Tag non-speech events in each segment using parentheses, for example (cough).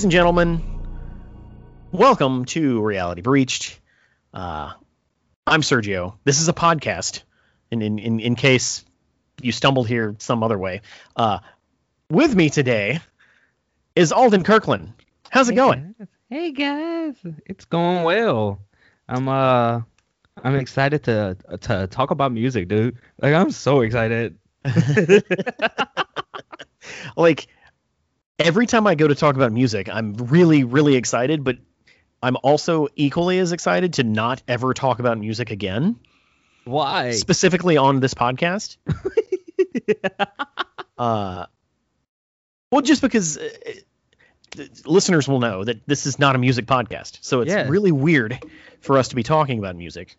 Ladies and gentlemen, welcome to Reality Breached. Uh, I'm Sergio. This is a podcast, in, in, in, in case you stumbled here some other way. Uh, with me today is Alden Kirkland. How's it Hey, going? guys. Hey guys, it's going well. I'm uh I'm excited to to talk about music, dude. Like I'm so excited. (laughs) (laughs) Like, every time I go to talk about music, I'm really, really excited, but I'm also equally as excited to not ever talk about music again, Why? specifically on this podcast. (laughs) uh, well, just because uh, listeners will know that this is not a music podcast, so it's Yeah. really weird for us to be talking about music.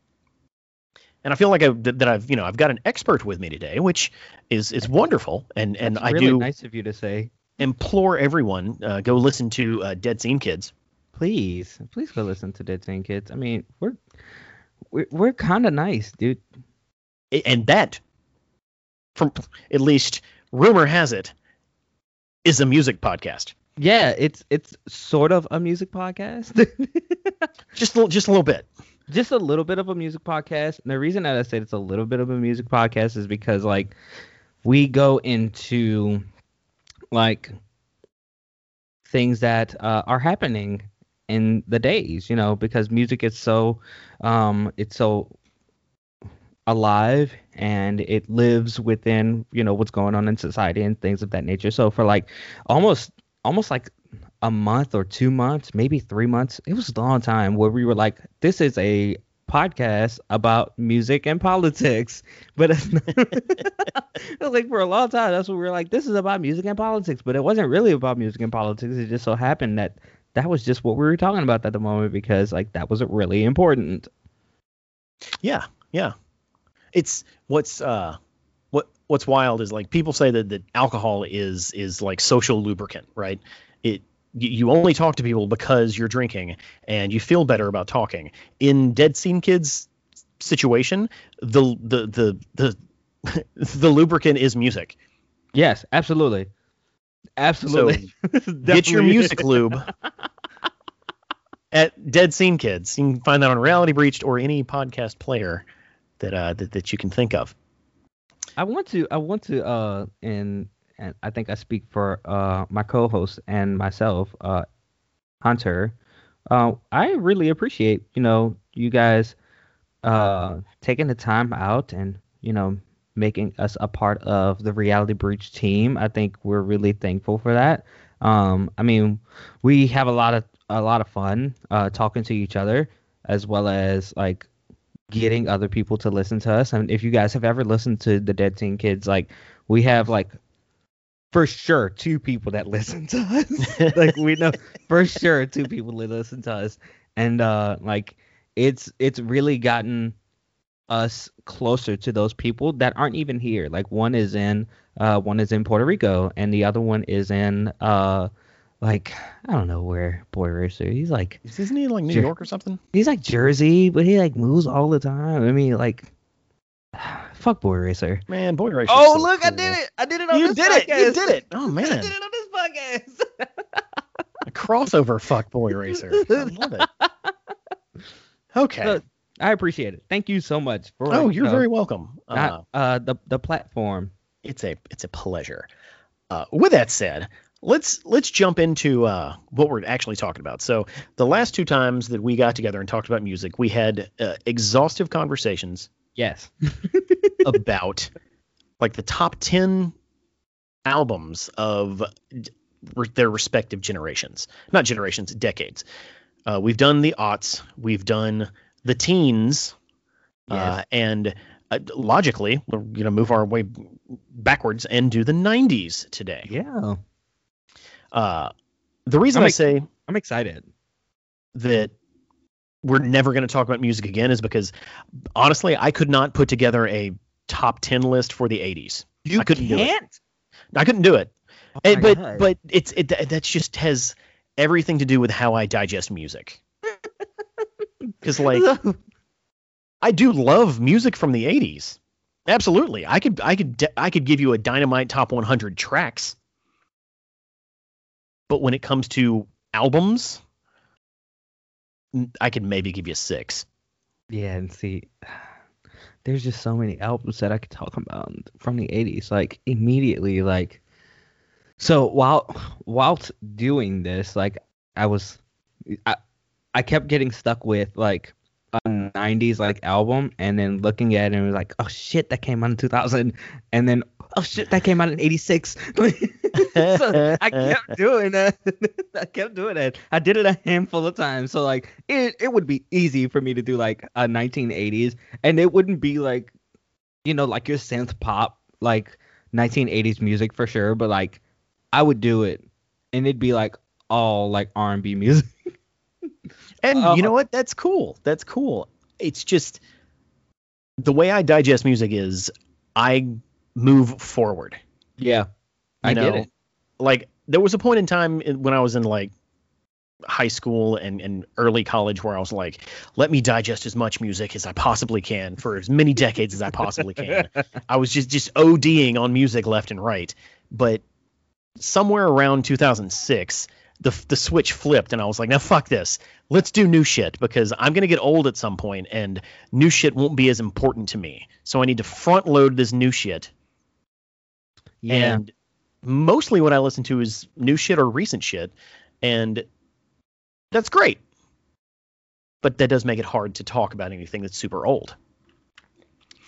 And I feel like I, that, that I've, you know, I've got an expert with me today, which is is wonderful, and and That's I really do nice of you to say. Implore everyone uh, go listen to uh, Dead Scene Kids. Please, please go listen to Dead Scene Kids. I mean, we're we're, we're kind of nice, dude. And that, from at least rumor has it, is a music podcast. Yeah, it's it's sort of a music podcast. (laughs) Just a, little- just a little bit. just a little bit of a music podcast. And the reason that I said it's a little bit of a music podcast is because like we go into like things that uh, are happening in the days, you know, because music is so um it's so alive and it lives within, you know, what's going on in society and things of that nature. So for like almost almost like a month or two months, maybe three months. It was a long time where we were like, this is a podcast about music and politics. But it's not, (laughs) like for a long time, that's what we were like, this is about music and politics. But it wasn't really about music and politics. It just so happened that that was just what we were talking about at the moment because like that was really important. Yeah, yeah. It's what's uh what what's wild is like people say that that alcohol is is like social lubricant, right? You, only talk to people because you're drinking and you feel better about talking. In Dead Scene Kids situation, the the the the (laughs) the lubricant is music. Yes, absolutely. Absolutely. (laughs) Get your music (laughs) lube at Dead Scene Kids. You can find that on Reality Breached or any podcast player that uh that, that you can think of. I want to I want to uh and and I think I speak for uh my co-host and myself uh Hunter. Uh I really appreciate you know you guys uh taking the time out and you know making us a part of the reality breach team. I think we're really thankful for that. Um I mean we have a lot of a lot of fun uh talking to each other as well as like getting other people to listen to us. And if you guys have ever listened to the Dead Scene Kids, like we have like for sure two people that listen to us. (laughs) like we know for sure two people that listen to us. And uh like it's it's really gotten us closer to those people that aren't even here. Like one is in uh one is in Puerto Rico and the other one is in uh like I don't know where Boy Racer. He's like Isn't he like New Sure. York or something? he's like Jersey, but he like moves all the time. I mean, like, fuck Boy Racer. Man, Boy Racer. Oh, look, I did it! I did it on You this did it. You did it. Oh (laughs) man. I did it on this podcast. (laughs) a crossover fuck Boy Racer. I love it. (laughs) Okay. Look, I appreciate it. Thank you so much for. oh, you you're know, very welcome. Uh, not uh the the platform. it's a it's a pleasure. Uh, with that said, let's let's jump into uh, what we're actually talking about. So the last two times that we got together and talked about music, we had uh, exhaustive conversations Yes. About like the top 10 albums of re- their respective generations not generations decades uh, we've done the aughts we've done the teens uh, and uh, logically we're going to move our way backwards and do the 90s today Yeah. Uh, the reason I'm I ex- say I'm excited. that we're never going to talk about music again is because honestly, I could not put together a top 10 list for the 80s. You I couldn't do it. I couldn't do it. Oh And, but God. but it's it that just has everything to do with how I digest music. (laughs) Cuz like I do love music from the 80s. Absolutely. I could I could I could give you a dynamite top 100 tracks. But when it comes to albums, I could maybe give you 6. Yeah, and see, there's just so many albums that I could talk about from the '80s. Like immediately, like so while whilst doing this, like I was, I I kept getting stuck with like a '90s like album, and then looking at it and was like, oh shit, that came out in 2000, and then oh shit, that came out in '86. (laughs) so I kept (laughs) doing that. (laughs) I kept doing that. I did it a handful of times. So like it it would be easy for me to do like a 1980s and it wouldn't be like you know like your synth pop like 1980s music for sure, but like I would do it and it'd be like all like R&B music. And Uh, you know what? That's cool. That's cool. It's just the way I digest music is I move forward. Yeah. I know, get it. Like there was a point in time when I was in like high school and, and early college where I was like, let me digest as much music as I possibly can for as many decades as I possibly can. (laughs) I was just just ODing on music left and right. But somewhere around 2006, the the switch flipped and I was like, now fuck this. Let's do new shit because I'm gonna get old at some point and new shit won't be as important to me. So I need to front load this new shit. Yeah. And mostly what I listen to is new shit or recent shit, and that's great. But that does make it hard to talk about anything that's super old.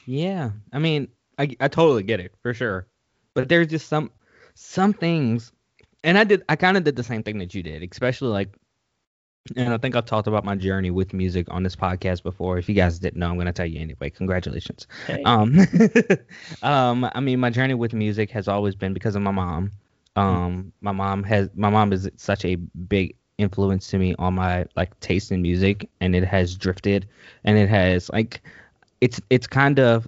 Yeah, I mean, I I totally get it for sure, but there's just some some things, and I did I kind of did the same thing that you did, especially like, and I think I've talked about my journey with music on this podcast before. If you guys didn't know, I'm gonna tell you anyway. Congratulations. Hey. Um, (laughs) um, I mean, my journey with music has always been because of my mom. Um, my mom has my mom is such a big influence to me on my like taste in music, and it has drifted, and it has like, it's it's kind of,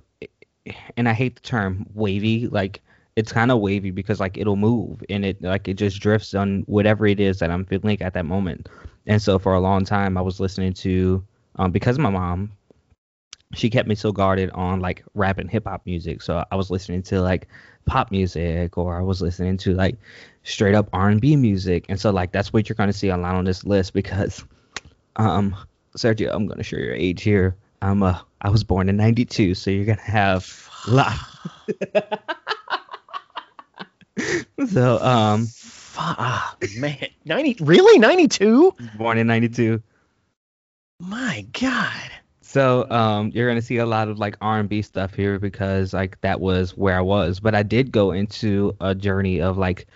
and I hate the term wavy, like it's kind of wavy because like it'll move and it like it just drifts on whatever it is that I'm feeling at that moment. And so for a long time, I was listening to um, because of my mom she kept me so guarded on like rap and hip hop music. So I was listening to like pop music or I was listening to like straight up R&B music. And so like that's what you're going to see a lot on this list because um Sergio, I'm going to show your age here. I'm uh I was born in 92, so you're going to have (sighs) lot (laughs) So um Fuck, man. 90 really 92? born in 92. My god. So um, you're gonna see a lot of like R&B stuff here because like that was where I was. But I did go into a journey of like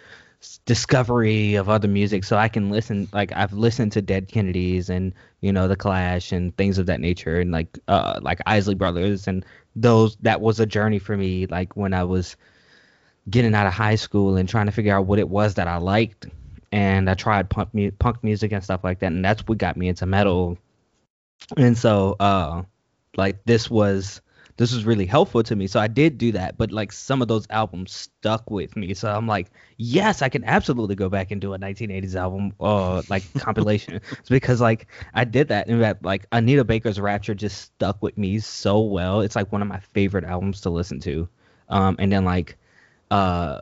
discovery of other music, so I can listen. Like I've listened to Dead Kennedys and you know the Clash and things of that nature, and like uh like Isley Brothers and those. That was a journey for me. Like when I was getting out of high school and trying to figure out what it was that I liked. And I tried punk, mu- punk music and stuff like that, and that's what got me into metal. And so uh like this was this was really helpful to me. So i did do that but like some of those albums stuck with me. So i'm like yes i can absolutely go back and do a 1980s album uh like (laughs) compilation. It's because like i did that and that like anita baker's rapture just stuck with me so well. It's like one of my favorite albums to listen to. Um and then like uh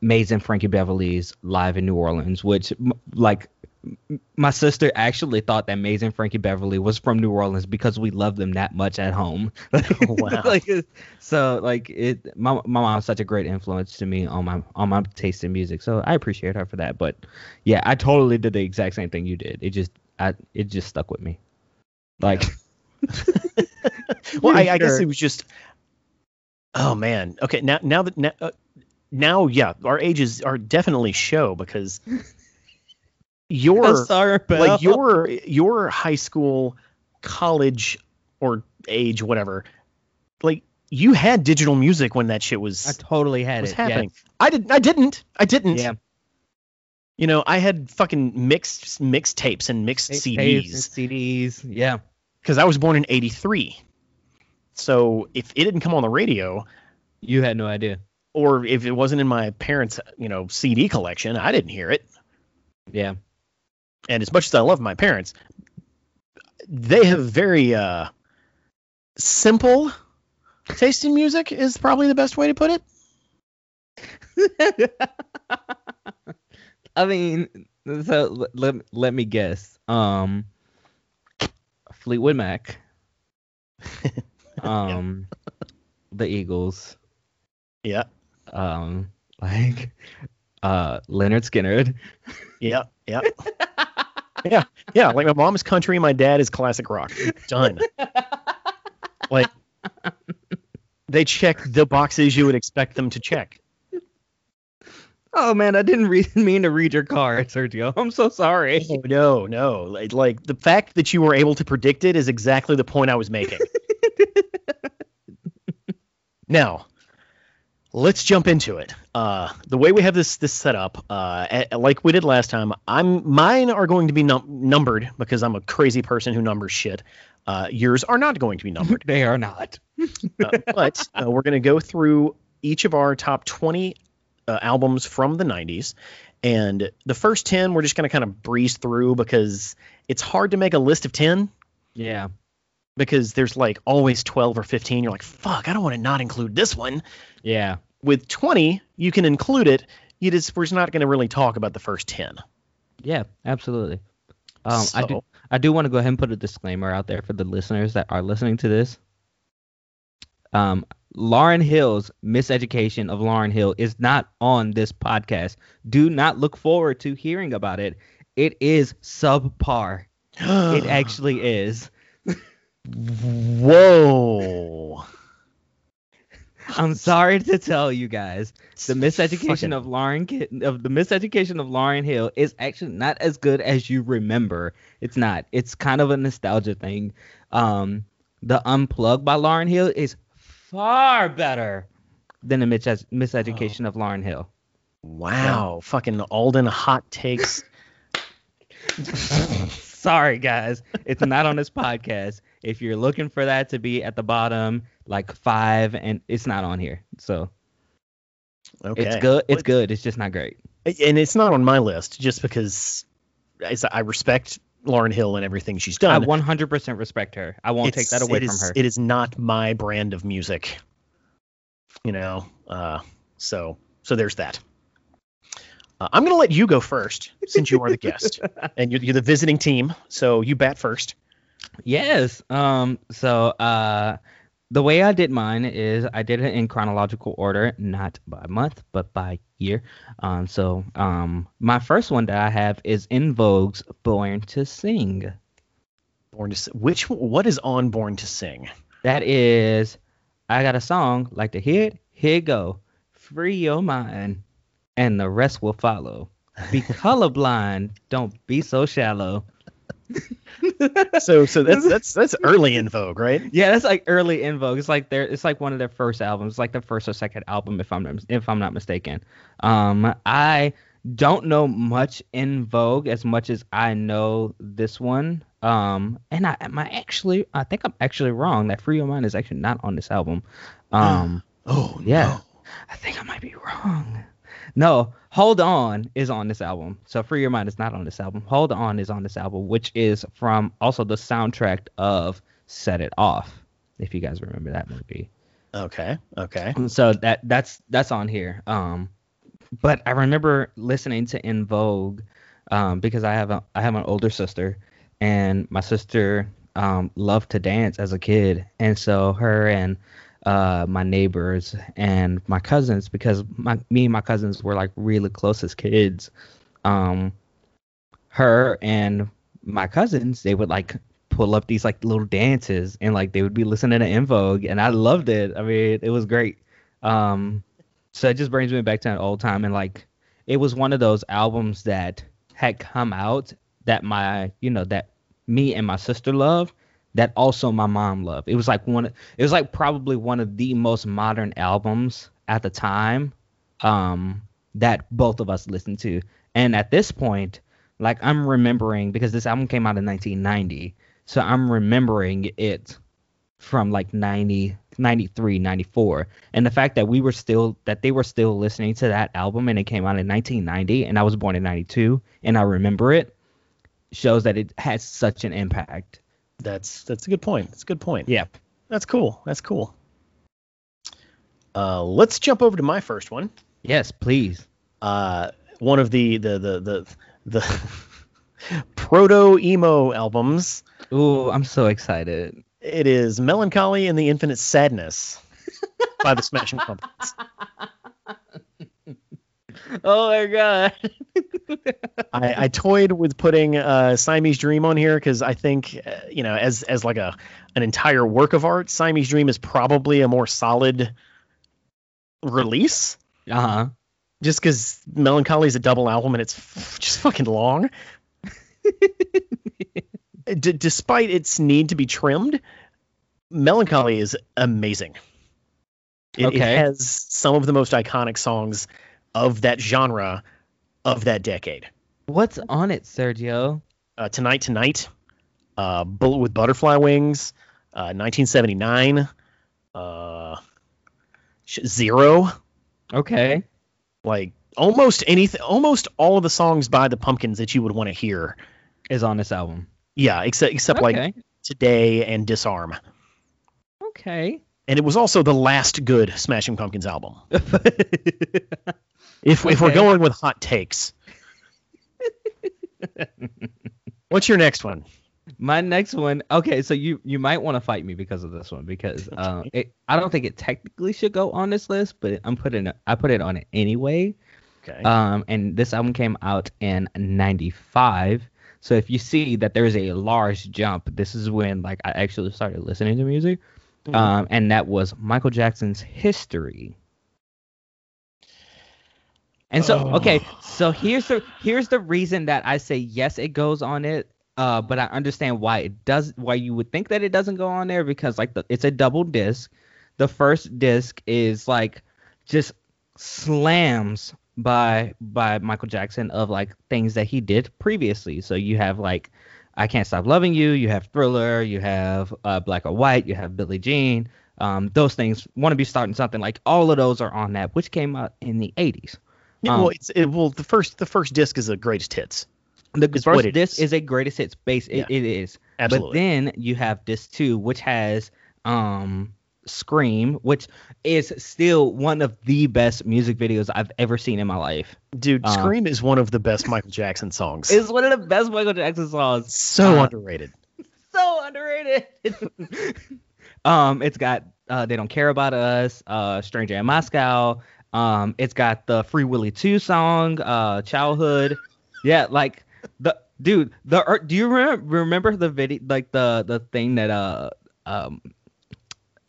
Maze and Frankie Beverly's live in New Orleans, which like my sister actually thought that Maze and Frankie Beverly was from New Orleans because we love them that much at home. (laughs) wow. (laughs) like so like it my my mom's such a great influence to me on my on my taste in music. So I appreciate her for that. But yeah, I totally did the exact same thing you did. It just I it just stuck with me. Like (laughs) well, I, I guess it was just. Oh man. Okay. Now, now that now, uh, now, yeah, our ages are definitely show because (laughs) your I'm sorry, like your your high school, college, or age, whatever. Like you had digital music when that shit was I totally had was it. happening. I didn't. I didn't. I didn't. Yeah. You know, I had fucking mixed mixed tapes and mixed Tapes CDs and CDs. Yeah. because I was born in '83. So if it didn't come on the radio, You had no idea. Or if it wasn't in my parents' you know CD collection, I didn't hear it. Yeah. And as much as I love my parents, they have very uh, simple taste in music. Is probably the best way to put it. (laughs) I mean, so let let me guess. Um, Fleetwood Mac. (laughs) Um, the Eagles. Yeah, Um, like, uh, Lynyrd Skynyrd. yeah, yeah, (laughs) yeah, yeah. Like my mom is country, my dad is classic rock. Done. like they check the boxes you would expect them to check. Oh man, I didn't re- (laughs) mean to read your card, Sergio. I'm so sorry. Oh, no, no. Like, like the fact that you were able to predict it is exactly the point I was making. (laughs) now, let's jump into it. Uh, the way we have this this set up, uh, a- like we did last time, I'm mine are going to be num- numbered because I'm a crazy person who numbers shit. Uh, yours are not going to be (laughs) numbered, They are not. uh, but uh, we're going to go through each of our top 20 uh, albums from the 90s. And the first 10, we're just going to kind of breeze through because it's hard to make a list of 10 Yeah. Because there's like always 12 or 15. You're like, fuck, I don't want to not include this one. Yeah. With 20, you can include it. You just, we're just not going to really talk about the first 10. Yeah. Absolutely. Um, I do. So- I do want to go ahead and put a disclaimer out there for the listeners that are listening to this. Um, Lauryn Hill's miseducation of Lauryn Hill is not on this podcast. Do not look forward to hearing about it. It is subpar. (gasps) It actually is. Whoa. I'm sorry to tell you guys, the miseducation Fucking- of Lauryn of the miseducation of Lauryn Hill is actually not as good as you remember. It's not. It's kind of a nostalgia thing. Um, the Unplugged by Lauryn Hill is far better than the mis- miseducation of Lauryn Hill. Wow. Fucking Alden hot takes. (laughs) Sorry, guys. It's not on this podcast. If you're looking for that to be at the bottom, like five, and it's not on here. So Okay. it's good. It's good. It's just not great. and it's not on my list just because I respect Lauryn Hill and everything she's done. I 100% respect her. I won't take that away from is- her. It is not my brand of music, you know. Uh, so so there's that. Uh, I'm gonna let you go first since you are the guest (laughs) and you're, you're the visiting team. So you bat first. Yes. Um. So, uh, the way I did mine is I did it in chronological order, not by month, but by year. Um. So, um, my first one that I have is En Vogue's "Born to Sing." Born to S- which what is on Born to Sing? That is, I got a song like to hit, here go, free your mind, and the rest will follow. Be (laughs) colorblind, don't be so shallow. (laughs) So so that's that's that's early En Vogue, right? Yeah, that's like early En Vogue. It's like their it's like one of their first albums. It's like the first or second album if I'm not, if I'm not mistaken. Um I don't know much En Vogue as much as I know this one. Um and I am I actually I think I'm actually wrong that Free Your Mind is actually not on this album. Um Oh Yeah. no. I think I might be wrong. No, Hold On is on this album. So Free Your Mind is not on this album. Hold On is on this album, which is from also the soundtrack of Set It Off. If you guys remember that movie. Okay. Okay. So that that's that's on here. Um but I remember listening to En Vogue um because I have a I have an older sister and my sister um loved to dance as a kid. And so her and uh my neighbors and my cousins because my me and my cousins were like really close as kids. Um her and my cousins they would like pull up these like little dances and like they would be listening to En Vogue and I loved it. I mean, it was great. Um so it just brings me back to an old time and like it was one of those albums that had come out that my you know that me and my sister love that also my mom loved. It was like one it was like probably one of the most modern albums at the time. Um that both of us listened to. And at this point, like I'm remembering because this album came out in 1990, so I'm remembering it from like 90 93 94 and the fact that we were still that they were still listening to that album and it came out in 1990 and i was born in 92 and i remember it shows that it has such an impact That's that's a good point. That's a good point. yeah That's cool. That's cool. Uh, let's jump over to my first one. yes please Uh, one of the the the the the (laughs) proto emo albums. Ooh, i'm so excited It is Mellon Collie and the Infinite Sadness by the Smashing (laughs) Pumpkins. Oh my god (laughs) I, I toyed with putting uh, Siamese Dream on here because I think, uh, you know, as as like a an entire work of art, Siamese Dream is probably a more solid release. uh-huh Just because Mellon Collie is a double album and it's f- just fucking long. (laughs) D- despite its need to be trimmed, Mellon Collie is amazing. It, it Okay. has some of the most iconic songs of that genre of that decade. what's on it sergio uh, Tonight Tonight, uh, Bullet with Butterfly Wings, uh, 1979, uh, Zero, okay like almost anything, almost all of the songs by the Pumpkins that you would want to hear. is on this album Yeah, except except like Today and Disarm. okay And it was also the last good Smashing Pumpkins album. (laughs) If if we're going with hot takes. (laughs) What's your next one? My next one, okay, so you you might want to fight me because of this one because uh, (laughs) it, I don't think it technically should go on this list, but I'm putting it, I put it on it anyway. Okay. Um, and this album came out in '95, so if you see that there's a large jump, this is when like I actually started listening to music, Mhm. um, and that was Michael Jackson's History. And so, Oh. okay, so here's the here's the reason that I say yes, it goes on it. Uh, but I understand why it does. Why you would think that it doesn't go on there because like the, it's a double disc. The first disc is like just slams by by Michael Jackson of like things that he did previously. So you have like I Can't Stop Loving You, you have Thriller, you have uh, Black or White, you have Billie Jean. Um, those things want to be starting something like all of those are on that, which came out in the 80s. Um, well, it's it, well the first the first disc is the greatest hits. The It's first disc is. is. a greatest hits base. It, Yeah. it is. Absolutely. But then you have disc two, which has um Scream, which is still one of the best music videos I've ever seen in my life. Dude, Uh, Scream is one of the best Michael Jackson songs. It's one of the best Michael Jackson songs. so uh, underrated. (laughs) so underrated. (laughs) um, it's got uh, they don't care about us. Uh, Stranger in Moscow. Um, it's got the Free Willy 2 song, uh, Childhood. Yeah, like the dude. The er, do you remember remember the video like the the thing that uh um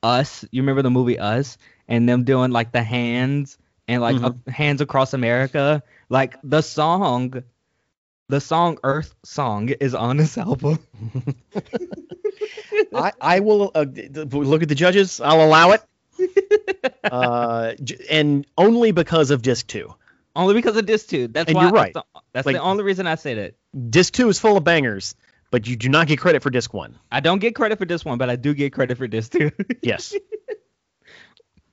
us you remember the movie Us and them doing like the hands and like Mhm. uh, hands across America like the song the song Earth Song is on this album. (laughs) I, I will uh, look at the judges. I'll allow it. (laughs) uh, and only because of disc two. Only because of disc two. That's And why you're right. That's, the, that's Like- the only reason I said it. Disc two is full of bangers, but you do not get credit for disc one. I don't get credit for disc one, but I do get credit for disc two. (laughs) Yes.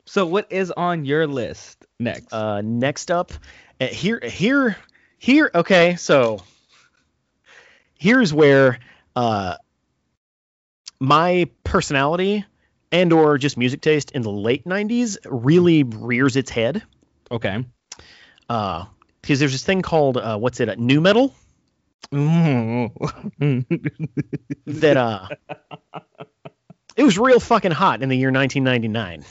so what is on your list next? uh, next up, uh, here, here, here. Okay, so here's where uh, my personality and or just music taste in the late 90s really rears its head. Okay. uh because there's this thing called uh, what's it uh, nu metal? That uh it was real fucking hot in the year 1999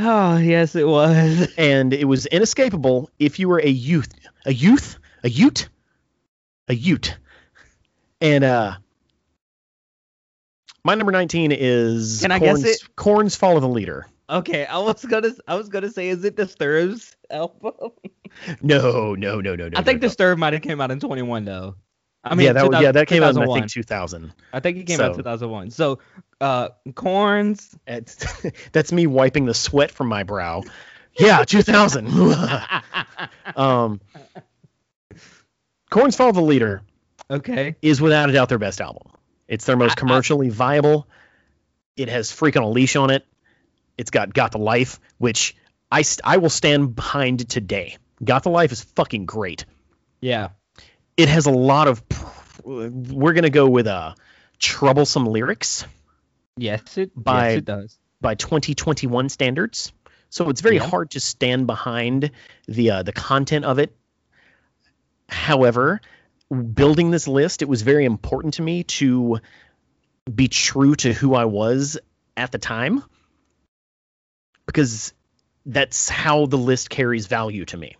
oh yes, it was. and it was inescapable if you were a youth a youth a ute a ute. And uh my number 19 is Can I guess it? Korn's Follow the Leader. Okay, I was gonna I was gonna say, is it Disturbed's album? (laughs) No, no, no, no, no. I think no, no. Disturbed might have came out in 21 though. I mean, yeah, that, yeah, that came out in I think 2000. I think it came out in 2001. So, uh, Korn's. (laughs) That's me wiping the sweat from my brow yeah, 2000. (laughs) um, Korn's Follow the Leader okay. is without a doubt their best album. It's their most commercially viable. It has freak on a leash on it. It's got Got the Life, which I st- I will stand behind today. Got the Life is fucking great. Yeah. It has a lot of we're gonna go with uh troublesome lyrics Yes, it. By- yes, it does. by 2021 standards. So it's very Yeah. hard to stand behind the uh, the content of it. However, building this list, it was very important to me to be true to who I was at the time because that's how the list carries value to me.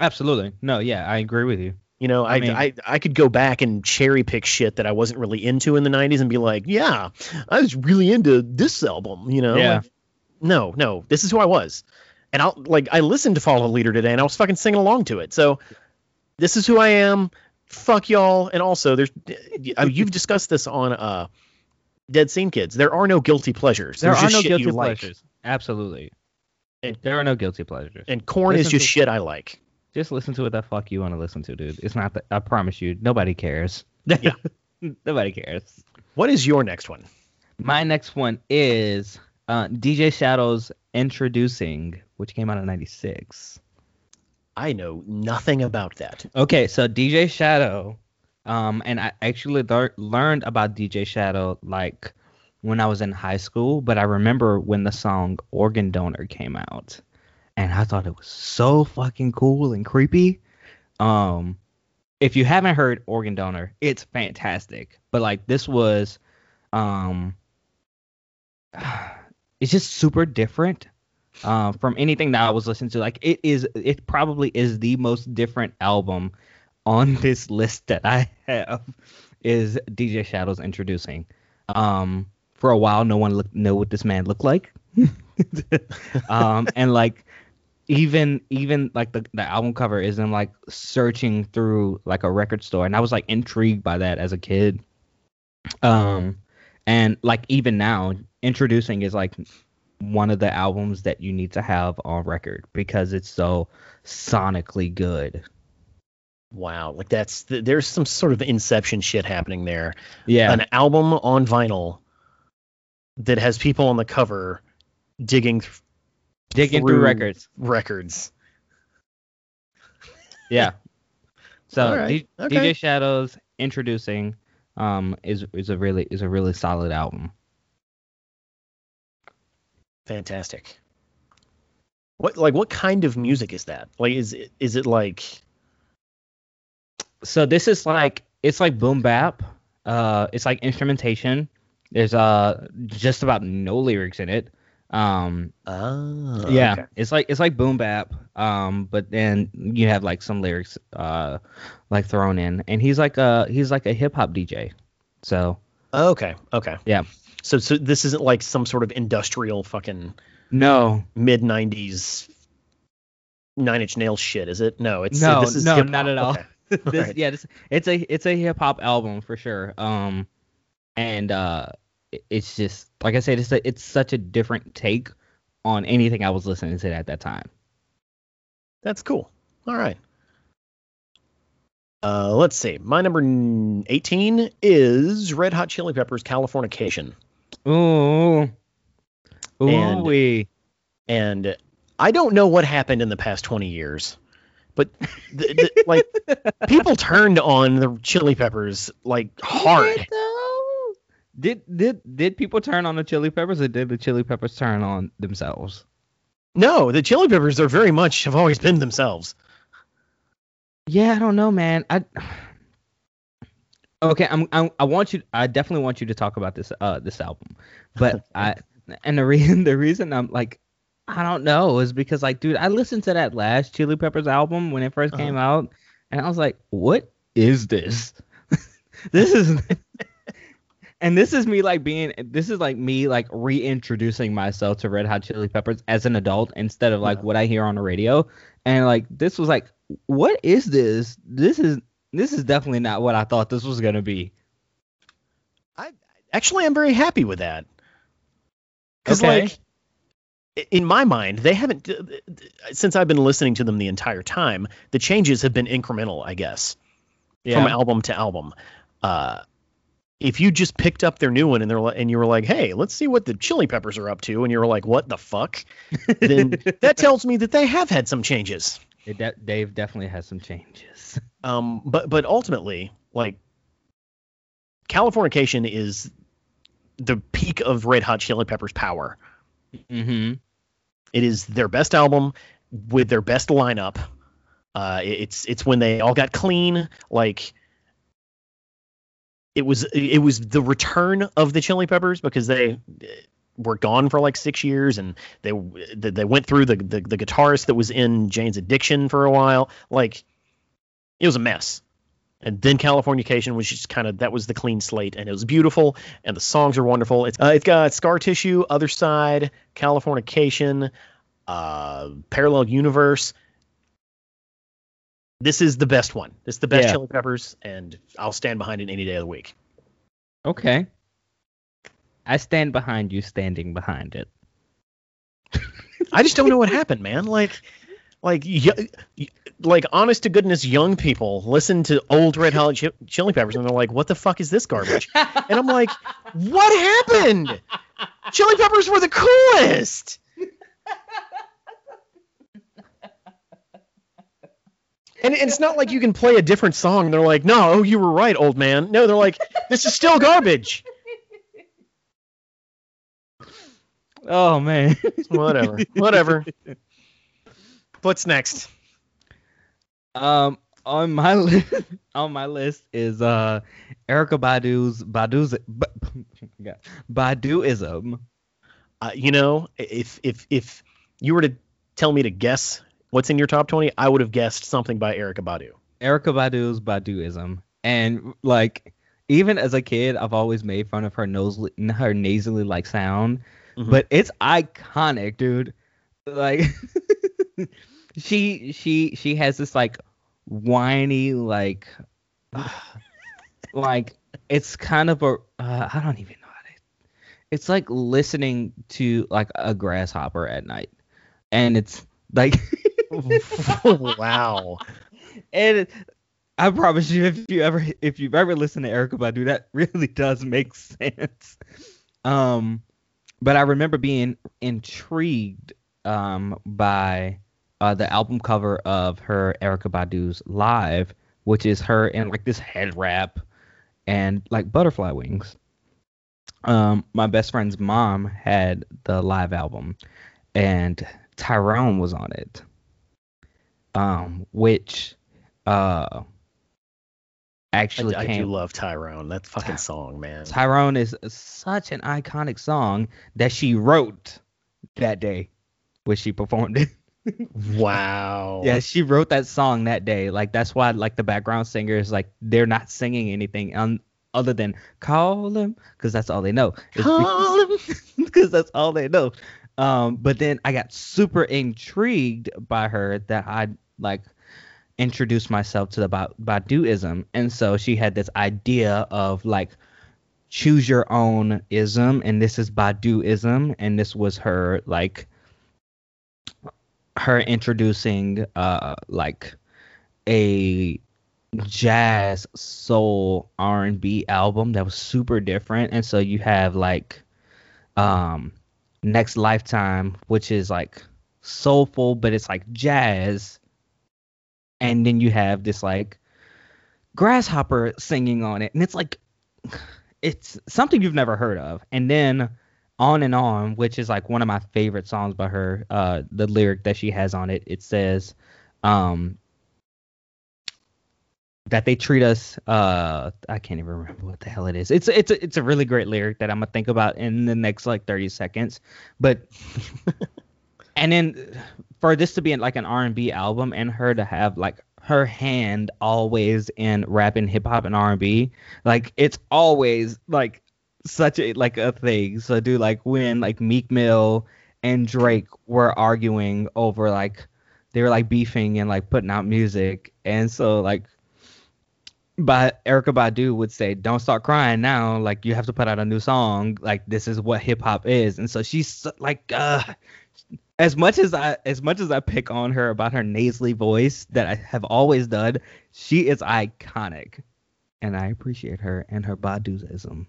Absolutely. No. Yeah, I agree with you. You know, I I, mean- I I could go back and cherry pick shit that I wasn't really into in the 90s and be like, yeah, I was really into this album, you know? Yeah. Like, no, no, this is who I was. And I'll like I listened to Follow the Leader today and I was fucking singing along to it. So this is who I am. Fuck y'all. And also there's uh, you've discussed this on uh Dead Scene Kids. There are no guilty pleasures. There There's are just no shit guilty you like. pleasures. Absolutely. And- there are no guilty pleasures. And Korn is just shit I like. Just listen to what the fuck you want to listen to, dude. It's not that. I promise you, nobody cares. Yeah. (laughs) nobody cares. What is your next one? My next one is uh, DJ Shadow's Endtroducing, which came out in '96. I know nothing about that. Okay, so DJ Shadow, um, and I actually lear- learned about DJ Shadow like when I was in high school, but I remember when the song Organ Donor came out, and I thought it was so fucking cool and creepy. Um, if you haven't heard Organ Donor, it's fantastic, but like this was, um, (sighs) it's just super different uh, from anything that I was listening to. Like it is, it probably is the most different album on (laughs) this list that I have. Is DJ Shadows Endtroducing? Um, for a while, no one looked know what this man looked like. (laughs) um, and like even even like the, the album cover is him like searching through like a record store and i was like intrigued by that as a kid um and like even now Endtroducing is like one of the albums that you need to have on record because it's so sonically good Wow, like that's th- there's some sort of inception shit happening there. yeah An album on vinyl that has people on the cover digging th- digging through through- records records. (laughs) yeah so right, D- okay. dj shadows Endtroducing um is is a really is a really solid album Fantastic. What like what kind of music is that? Like is it is it like so this is like it's like boom bap uh it's like instrumentation there's uh just about no lyrics in it um oh yeah okay. it's like it's like boom bap um but then you have like some lyrics uh like thrown in and he's like a he's like a hip hop dj so okay okay Yeah. So so this isn't like some sort of industrial fucking no mid '90s Nine Inch Nails shit, is it? No, it's No, this is no, hip-hop. not at all. Okay. (laughs) this, Right. yeah this, it's a it's a hip hop album for sure um and uh it's just like i said it's a, it's such a different take on anything i was listening to at that time That's cool. All right. Uh, let's see. My number 18 is Red Hot Chili Peppers Californication. Ooh ooh And- wee And I don't know what happened in the past 20 years, but th- th- like (laughs) people turned on the Chili Peppers like hard. did did did people turn on the chili peppers or did the chili peppers turn on themselves No, the Chili Peppers are very much have always been themselves. Yeah, I don't know, man. I okay. I'm, I'm. I want you. I definitely want you to talk about this. Uh, this album. But (laughs) I. And the reason. (laughs) The reason I'm like, I don't know, is because like, dude, I listened to that last Chili Peppers album when it 1st came out, and I was like, what is this? (laughs) this is. And this is me like being. This is like me like reintroducing myself to Red Hot Chili Peppers as an adult instead of like Yeah. what I hear on the radio. And like this was like what is this? This is this is definitely not what I thought this was gonna be. I actually, I'm very happy with that. Because Okay. like, in my mind, they haven't since I've been listening to them the entire time. The changes have been incremental, I guess, Yeah. from album to album. Uh, if you just picked up their new one and they're and you were like, "Hey, let's see what the Chili Peppers are up to," and you were like, "What the fuck?" (laughs) then that tells me that they have had some changes. It de- Dave definitely has some changes. (laughs) Um, but but ultimately, like, Californication is the peak of Red Hot Chili Peppers' power. Mm-hmm. It is their best album with their best lineup. Uh, it's it's when they all got clean. Like it was it was the return of the Chili Peppers because they were gone for like six years and they they went through the, the the guitarist that was in Jane's Addiction for a while. Like it was a mess. And then Californication was just kind of that was the clean slate, and it was beautiful, and the songs are wonderful. It's uh, it's got Scar Tissue, Other Side, Californication, uh, Parallel Universe. This is the best one. This is the best Yeah. Chili Peppers, and I'll stand behind it any day of the week. Okay. I stand behind you, standing behind it. I just don't know what happened, man. Like, like, like, honest to goodness, young people listen to old Red Hot Chi- Chili Peppers, and they're like, "What the fuck is this garbage?" And I'm like, "What happened? Chili Peppers were the coolest." And it's not like you can play a different song. They're like, "No, oh, you were right, old man." No, they're like, "This is still garbage." Oh man. Whatever, whatever. What's next? Um, on my (laughs) list, on my list is uh, Erykah Badu's Badu's Ba- (laughs) Baduism. Uh, you know, if if if you were to tell me to guess what's in your top 20, I would have guessed something by Erykah Badu. Erykah Badu's Baduism, and like even as a kid, I've always made fun of her nose, her nasally like sound, Mhm. but it's iconic, dude. Like (laughs) she she she has this like whiny like (sighs) like it's kind of a uh, I don't even know how to. It's like listening to like a grasshopper at night, and it's like. (laughs) wow. and it- I promise you, if you ever if you've ever listened to Erykah Badu, that really does make (laughs) sense. Um, but I remember being intrigued um by uh the album cover of her Erykah Badu's Live, which is her in like this head wrap and like butterfly wings. Um, my best friend's mom had the live album, and Tyrone was on it um, which uh I, actually I do love Tyrone. That fucking song, man. Tyrone is such an iconic song that she wrote that day when she performed it. (laughs) Wow. Yeah, she wrote that song that day. Like that's why like the background singers like they're not singing anything un- other than call them because that's all they know. It's Call him. because (laughs) that's all they know. Um, but then I got super intrigued by her that I like introduced myself to the Ba- Baduism, and so she had this idea of like choose your own ism, and this is Baduism, and this was her like her introducing uh like a jazz soul R&B album that was super different. And so you have like um next lifetime which is like soulful but it's like jazz and then you have this like grasshopper singing on it and it's like (sighs) it's something you've never heard of and then on and on which is like one of my favorite songs by her uh the lyric that she has on it it says um that they treat us uh I can't even remember what the hell it is. It's it's a, it's a really great lyric that I'm gonna think about in the next like 30 seconds. But (laughs) and then for this to be like an R&B album and her to have like her hand always in rap and hip hop and R&B, like it's always like such a like a thing. So do like when like Meek Mill and Drake were arguing over like they were like beefing and like putting out music and so like but Erykah Badu would say, "Don't start crying now. Like you have to put out a new song. Like this is what hip hop is." And so she's like, uh, as much as I as much as I pick on her about her nasally voice that I have always done, she is iconic, and I appreciate her and her Baduism.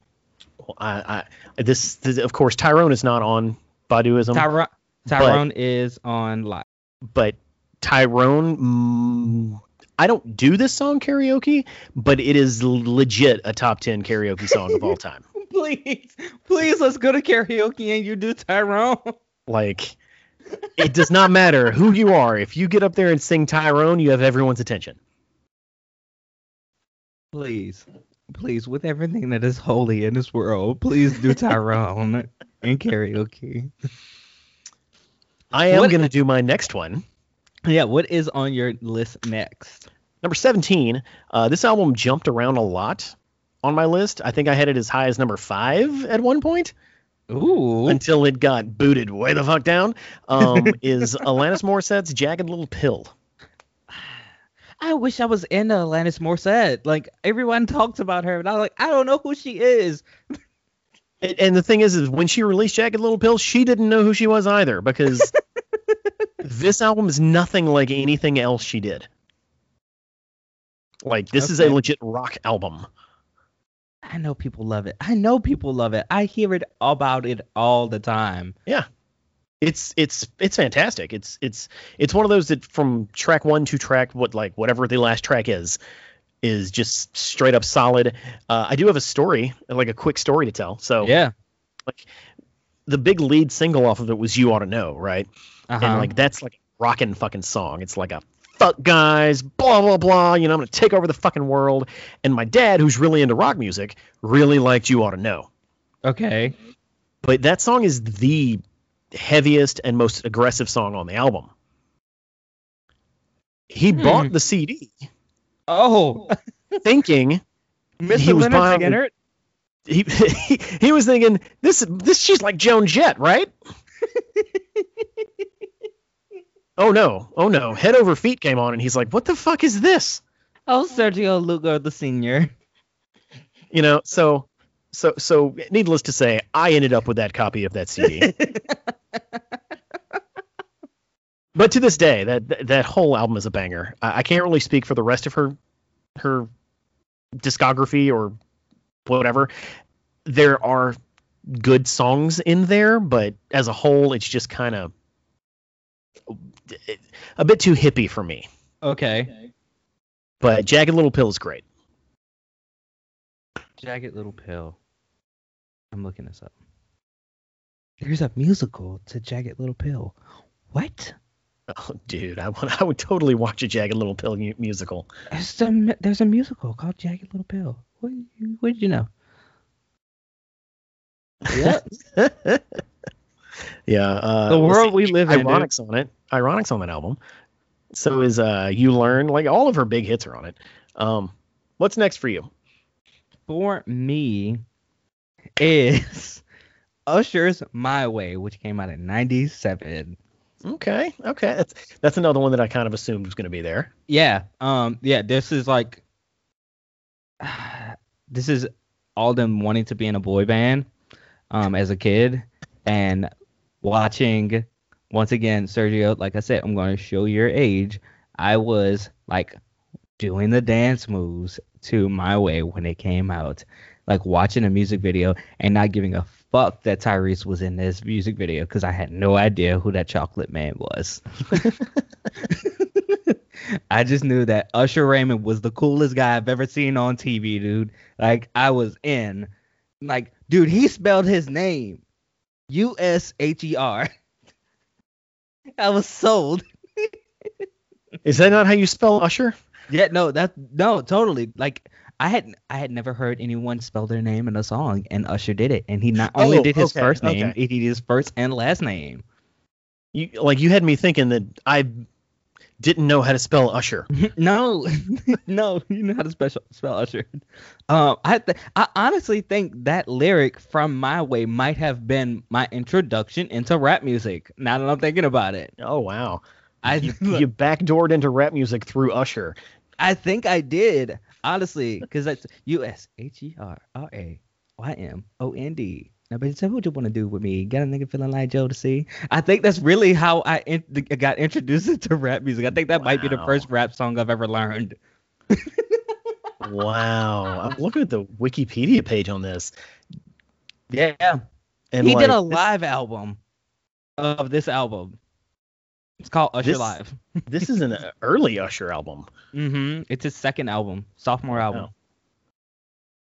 Well, I, I this, this of course Tyrone is not on Baduism, Tyron Tyrone is on live. but Tyrone. Mm, I don't do this song karaoke, but it is legit a top ten karaoke song of all (laughs) time. please, please, let's go to karaoke and you do Tyrone. Like, (laughs) it does not matter who you are. If you get up there and sing Tyrone, you have everyone's attention. Please, please, with everything that is holy in this world, please do (laughs) Tyrone in karaoke. I am going to do my next one. Yeah, what is on your list next? Number 17. Uh, this album jumped around a lot on my list. I think I had it as high as number five at one point Ooh, until it got booted way the fuck down. Um, (laughs) is Alanis Morissette's Jagged Little Pill. I wish I was into Alanis Morissette. Like everyone talks about her, and I was like, I don't know who she is. And, and the thing is, is when she released Jagged Little Pill, she didn't know who she was either because (laughs) this album is nothing like anything else she did. Like this is a legit rock album. I know people love it. I know people love it. I hear it about it all the time. Yeah. It's it's it's fantastic. It's it's it's one of those that from track one to track what like whatever the last track is is just straight up solid. Uh, I do have a story, like a quick story to tell. So Yeah. Like the big lead single off of it was "You Ought to Know," right? Uh-huh. and like that's like a rockin' fucking song. It's like a fuck guys, blah blah blah. You know, I'm gonna take over the fucking world. And my dad, who's really into rock music, really liked "You Ought to Know." okay. But that song is the heaviest and most aggressive song on the album. He Hmm. bought the CD Oh, (laughs) thinking Mr. He was Leonard buying- he, he (laughs) he was thinking this this she's like Joan Jett, right? (laughs) oh no, oh no! Head over feet came on, and he's like, "What the fuck is this?" Oh, Sergio Lugo the senior. You know, so so so needless to say, I ended up with that copy of that CD. (laughs) but to this day, that that whole album is a banger. I, I can't really speak for the rest of her her discography or whatever. There are good songs in there, but as a whole, it's just kind of a bit too hippie for me. okay. But Jagged Little Pill is great. Jagged Little Pill. I'm looking this up. There's a musical to Jagged Little Pill. What? Oh, dude, I want I would totally watch a Jagged Little Pill mu- musical. There's a, there's a musical called Jagged Little Pill. What, did you- what did you know? (laughs) Yep. (laughs) yeah, uh, The world we live in, dude. Ironics on it. Ironics on that album. So is uh, you learn like all of her big hits are on it. Um, what's next for you? For me, is Usher's My Way, which came out in 97. Okay, okay, that's that's another one that I kind of assumed was going to be there. Yeah. Um. Yeah. This is like. This is all them wanting to be in a boy band, um, as a kid, and watching. Once again, Sergio, like I said, I'm going to show your age. I was like doing the dance moves to My Way when it came out, like watching a music video and not giving a fuck that Tyrese was in this music video because I had no idea who that chocolate man was. (laughs) (laughs) I just knew that Usher Raymond was the coolest guy I've ever seen on TV, dude. Like I was in. Like, dude, he spelled his name U S H E R. (laughs) I was sold. (laughs) Is that not how you spell Usher? Yeah, no, that no, totally. Like I had I had never heard anyone spell their name in a song, and Usher did it. And he not only Oh, did his okay, first name, okay. he did his first and last name. You like you had me thinking that I didn't know how to spell Usher. (laughs) no, (laughs) no, you know how to spell spell Usher. Um, I th- I honestly think that lyric from My Way might have been my introduction into rap music. Now that I'm thinking about it, Oh wow, I you, (laughs) you backdoored into rap music through Usher. I think I did honestly because that's U S H E R R A Y M O N D. Now, but so what you want to do with me? Get a nigga feeling like Joe to see? I think that's really how I in, got introduced to rap music. I think that might be the first rap song I've ever learned. Wow. I'm looking at the Wikipedia page on this. Yeah, And he did like, a this- live album of this album. It's called Usher This- Live. (laughs) This is an early Usher album. Mm-hmm. It's his second album, sophomore album.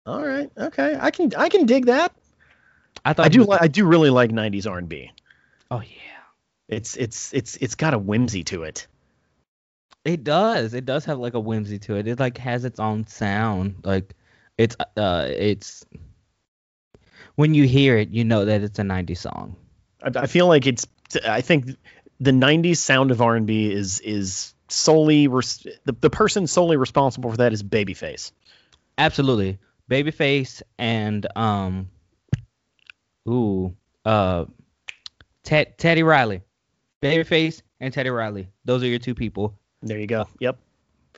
Wow. All right. Okay. I can I can dig that. I thought I do was- li- I do really like 90s R&B. Oh yeah, It's it's it's it's got a whimsy to it. it does. It does have like a whimsy to it. It like has its own sound. Like it's uh it's when you hear it, you know that it's a '90s song. I, I feel like it's I think the 90s sound of R&B is is solely res- the, the person solely responsible for that is Babyface. Absolutely, Babyface and um, ooh, uh, Ted Teddy Riley, Babyface and Teddy Riley. Those are your two people. There you go. Yep.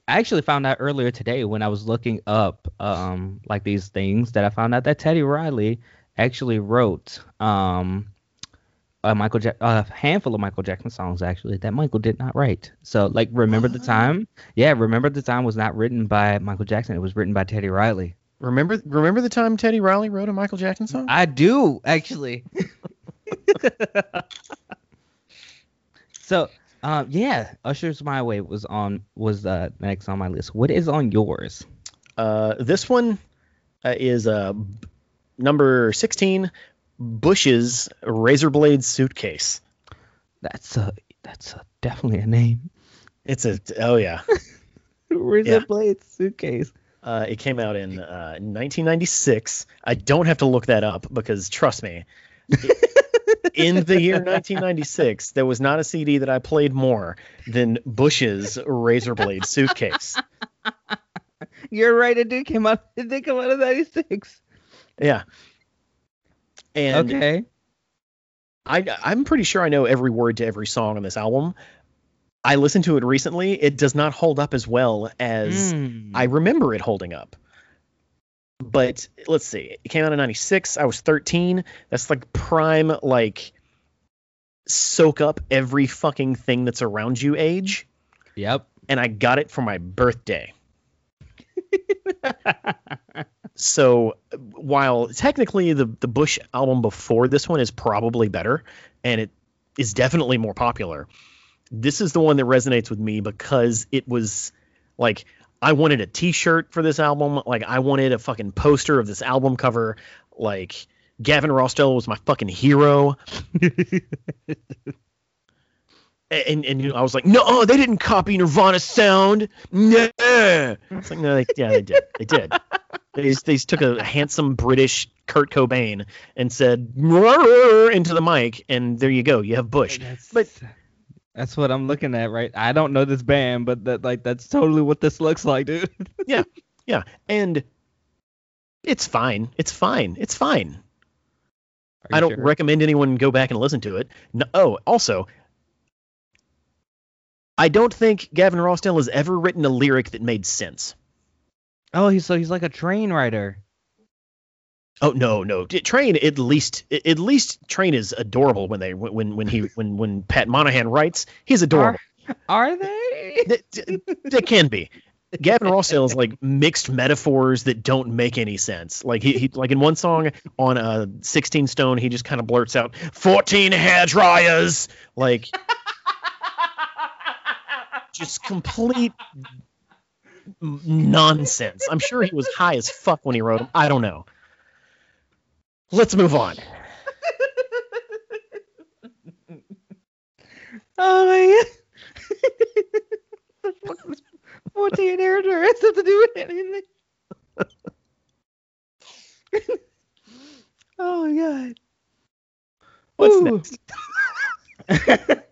I actually found out earlier today when I was looking up um like these things that I found out that Teddy Riley actually wrote um a Michael ja- a handful of Michael Jackson songs actually that Michael did not write. So like remember the time? Yeah, remember the time was not written by Michael Jackson. It was written by Teddy Riley. Remember remember the time Teddy Riley wrote a Michael Jackson song? I do actually. (laughs) so um yeah, Usher's My Way was on was uh next on my list. What is on yours? Uh, this one uh, is uh, b- number 16, Bush's Razor Blade Suitcase. That's a that's a, definitely a name. It's a oh yeah. (laughs) Razor Yeah. blade suitcase. Uh, it came out in uh, 1996. I don't have to look that up because trust me, in the year 1996, there was not a CD that I played more than Bush's Razor Blade Suitcase. You're right. It did come out. It did come out of '96. Yeah. And Okay. I, I'm pretty sure I know every word to every song on this album. I listened to it recently. It does not hold up as well as Mm. I remember it holding up. But let's see. It came out in 96. I was 13. That's like prime, like, soak up every fucking thing that's around you age. Yep. And I got it for my birthday. (laughs) So while technically the the Bush album before this one is probably better and it is definitely more popular, this is the one that resonates with me because it was like I wanted a T-shirt for this album, like I wanted a fucking poster of this album cover, like Gavin Rossdale was my fucking hero. (laughs) And, and you know, I was like, no, they didn't copy Nirvana's sound. No. It's like, no, they, yeah, they did. They did. They just, they just took a handsome British Kurt Cobain and said into the mic, and there you go. You have Bush. But- that's what I'm looking at, right? I don't know this band, but that like that's totally what this looks like, dude. (laughs) Yeah, yeah, and it's fine. It's fine. It's fine. I don't sure? recommend anyone go back and listen to it. No, oh, also, I don't think Gavin Rossdale has ever written a lyric that made sense. Oh, he's so he's like a train writer. Oh no, no. Train at least at least Train is adorable when they when when he when when Pat Monahan writes, he's adorable. Are they? They, that can be. Gavin Rossdale is like mixed metaphors that don't make any sense. Like he, he like in one song on uh 16 Stone, he just kind of blurts out 14 hair dryers, like just complete nonsense. I'm sure he was high as fuck when he wrote them. I don't know. Let's move on. (laughs) Oh my god. Fourteen hairdresser has to do with anything. (laughs) oh my god. What's Ooh. next? (laughs)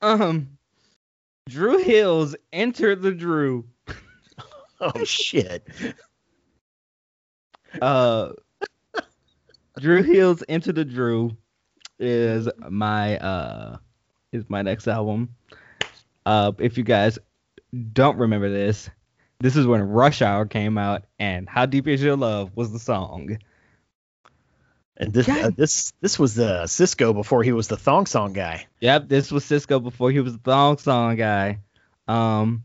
Um, Dru Hills enter the Dru. Oh shit. Uh, Dru Hills Into the Dru is my uh is my next album. Uh, if you guys don't remember this, this is when Rush Hour came out, and How Deep Is Your Love was the song. And this uh, this this was the Sisqó before he was the thong song guy. Yep, this was Sisqó before he was the thong song guy. Um,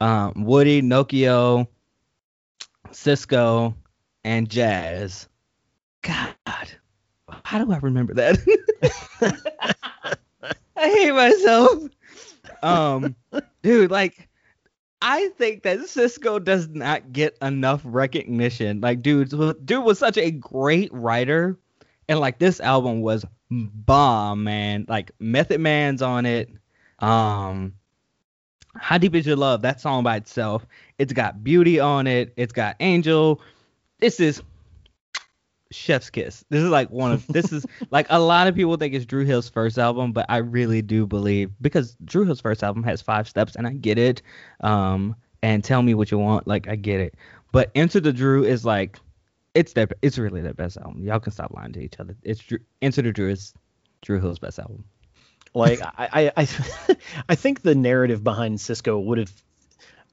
um, Woody, Nokio, Sisqó, and Jazz. God, how do I remember that? (laughs) I hate myself. Um, dude, like, I think that Sisqó does not get enough recognition. Like, dude, dude was such a great writer, and like this album was bomb, man. Like Method Man's on it. Um, How Deep Is Your Love? That song by itself. It's got Beauty on it. It's got Angel. This is Chef's Kiss. This is like one of this is (laughs) like a lot of people think it's Dru Hill's first album, but I really do believe because Dru Hill's first album has five steps, and I get it. Um, and Tell Me What You Want, like I get it. But Enter the Dru is like it's their it's really their best album. Y'all can stop lying to each other. It's Dru, Enter the Dru is Dru Hill's best album. Like I, I, I, (laughs) I think the narrative behind Sisqó would have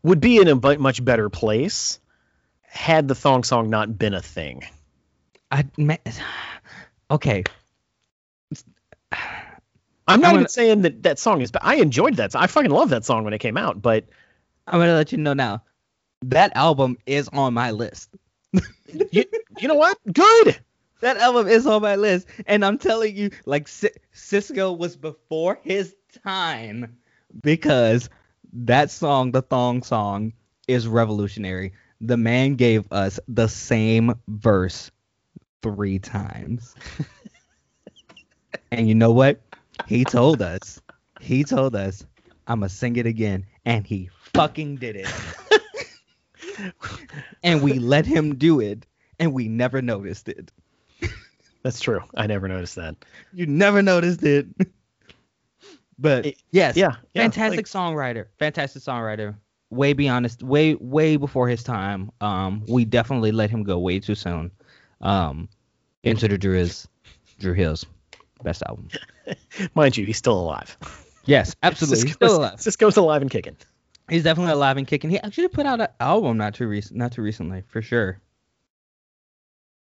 would be in a much better place had the thong song not been a thing. I ma- okay. I'm not I'm even gonna- saying that that song is, but I enjoyed that. I fucking love that song when it came out. But I'm gonna let you know now. That album is on my list. (laughs) you, you know what? Good. That album is on my list, and I'm telling you, like C- Sisqó was before his time because that song, the thong song, is revolutionary. The man gave us the same verse three times, and you know what? He told us, he told us, I'm gonna sing it again, and he fucking did it. (laughs) and we let him do it, and we never noticed it. That's true. I never noticed that. You never noticed it. but It- yes, Yeah. yeah fantastic like- songwriter. Fantastic songwriter. Way beyond his way way before his time. Um, we definitely let him go way too soon. Um, Into the Dru is Dru Hill's best album. (laughs) mind you, he's still alive. Yes, (laughs) absolutely. Sisqó's, still alive. Sisqó's alive and kicking. He's definitely alive and kicking. He actually put out an album not too recent, not too recently, for sure.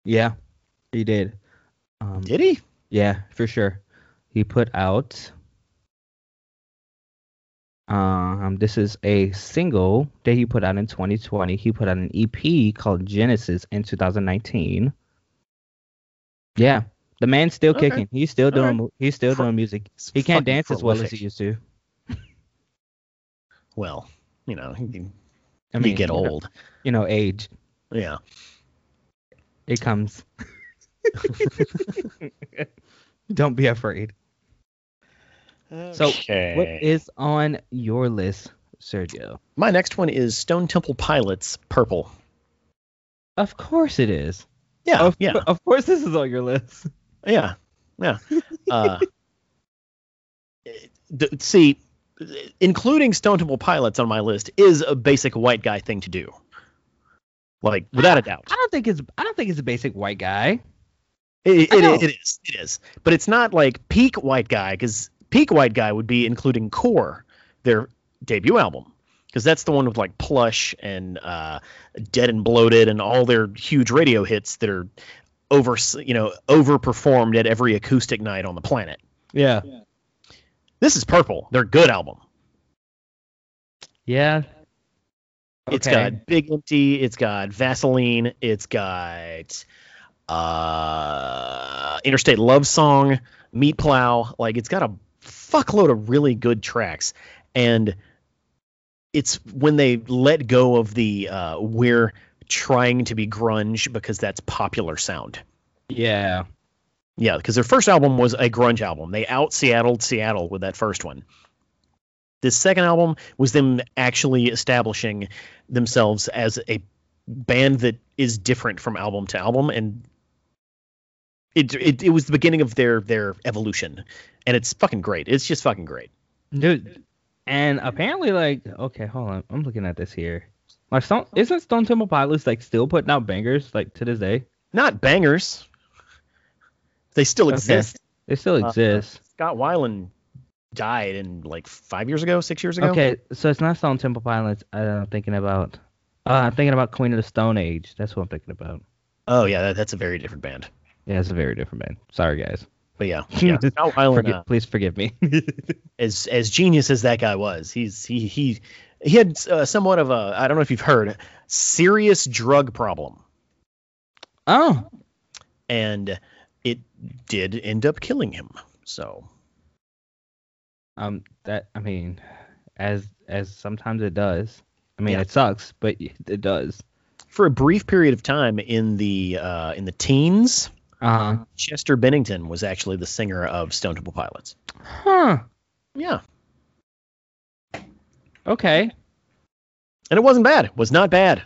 Yeah, he did. Um, Did he? Yeah, for sure. He put out. Um, this is a single that he put out in 2020. He put out an EP called Genesis in 2019. Yeah, the man's still Okay. kicking. He's still doing. right. He's still doing music. He can't fucking dance as well as he used to. (laughs) Well, you know, you, I you mean, get you know- old. You know, age. Yeah. It comes. (laughs) (laughs) Don't be afraid. So, okay. What is on your list, Sergio? My next one is Stone Temple Pilots Purple. Of course it is. Yeah. Of, yeah. (laughs) of course this is on your list. Yeah, yeah. Uh, (laughs) d- see, including Stone Temple Pilots on my list is a basic white guy thing to do. Like without a doubt, I don't think it's I don't think it's a basic white guy. it, it, it is. It is, but it's not like peak white guy because peak white guy would be including Core, their debut album, because that's the one with like Plush and uh, Dead and Bloated and all their huge radio hits that are over, you know, overperformed at every acoustic night on the planet. Yeah. This is Purple, their good album. Yeah. it's got Big Empty, it's got Vaseline, it's got uh Interstate Love Song, Meat Plow, like it's got a fuckload of really good tracks and it's when they let go of the uh we're trying to be grunge because that's popular sound. Yeah. Yeah, because their first album was a grunge album. They out Seattled Seattle with that first one. This second album was them actually establishing themselves as a band that is different from album to album, and it it, it was the beginning of their their evolution, and it's fucking great. It's just fucking great. Dude. And apparently like okay, hold on. I'm looking at this here. Like Stone isn't Stone Temple Pilots like still putting out bangers like to this day? Not bangers. They still Okay. exist. They still Uh, exist. Scott Weiland died in like five years ago, six years ago. Okay, so it's not Stone Temple Pilots. uh, I'm thinking about. Uh, I'm thinking about Queen of the Stone Age. That's what I'm thinking about. Oh yeah, that, that's a very different band. Yeah, it's a very different band. Sorry, guys. But yeah, (laughs) yeah Scott Weiland, Forgi- uh, please forgive me. (laughs) as as genius as that guy was, he's he he he had uh, somewhat of a I don't know if you've heard serious drug problem, oh, and it did end up killing him. So um, that I mean, as as sometimes it does. I mean, Yeah. it sucks, but it does. for a brief period of time in the uh, in the teens, Uh huh. Chester Bennington was actually the singer of Stone Temple Pilots. Huh. Yeah, Okay. and it wasn't bad. It was not bad.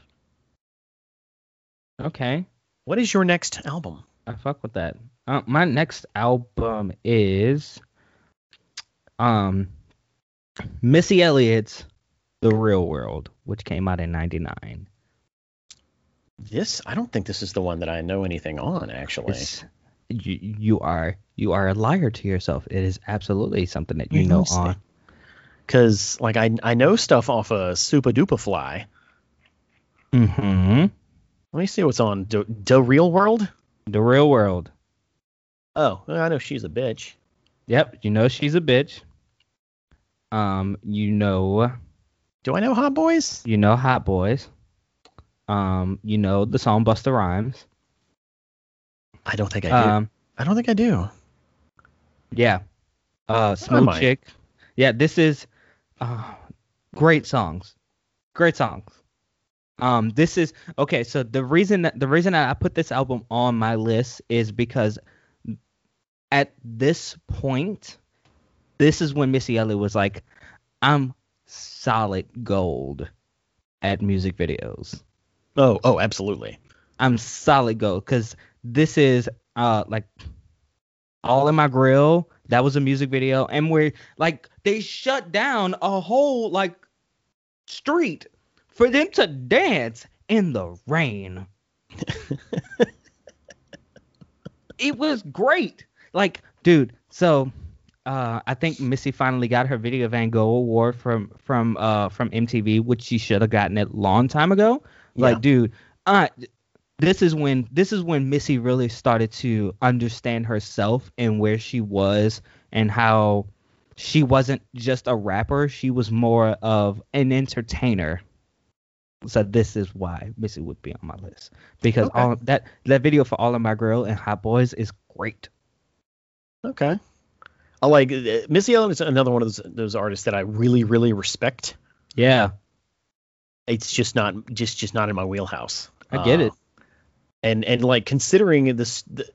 Okay. What is your next album? I fuck with that. Uh, my next album is um Missy Elliott's The Real World, which came out in 99. This I don't think this is the one that I know anything on actually. It's, you, you are you are a liar to yourself. It is absolutely something that you know on. Cause like I I know stuff off of Supa Dupa Fly. Mm-hmm. Let me see what's on the, the Real World. The Real World. Oh, I know she's a bitch. Yep, you know she's a bitch. Um, you know Do I know Hot Boys? you know Hot Boys. Um, you know the song Busta Rhymes. I don't think I do. Um, I don't think I do. Yeah. Uh, Smooth. Chick. Yeah, this is uh, great songs. Great songs. Um, this is okay. So the reason that the reason that I put this album on my list is because at this point, this is when Missy Elliott was like, "I'm solid gold at music videos." Oh, oh, absolutely. I'm solid gold because this is uh like all in my grill. That was a music video, and where like they shut down a whole like street for them to dance in the rain. (laughs) it was great. Like, dude, so uh, I think Missy finally got her Video Vanguard award from from uh from MTV, which she should have gotten it long time ago. Like, Yeah. dude, uh, this is when this is when Missy really started to understand herself and where she was and how she wasn't just a rapper, she was more of an entertainer. So this is why Missy would be on my list because Okay. all that that video for All of My Girl and Hot Boys is great. Okay. I like uh, Missy Elliott is another one of those those artists that I really really respect. Yeah, It's just not just just not in my wheelhouse. I get Uh, it. And and like considering this the,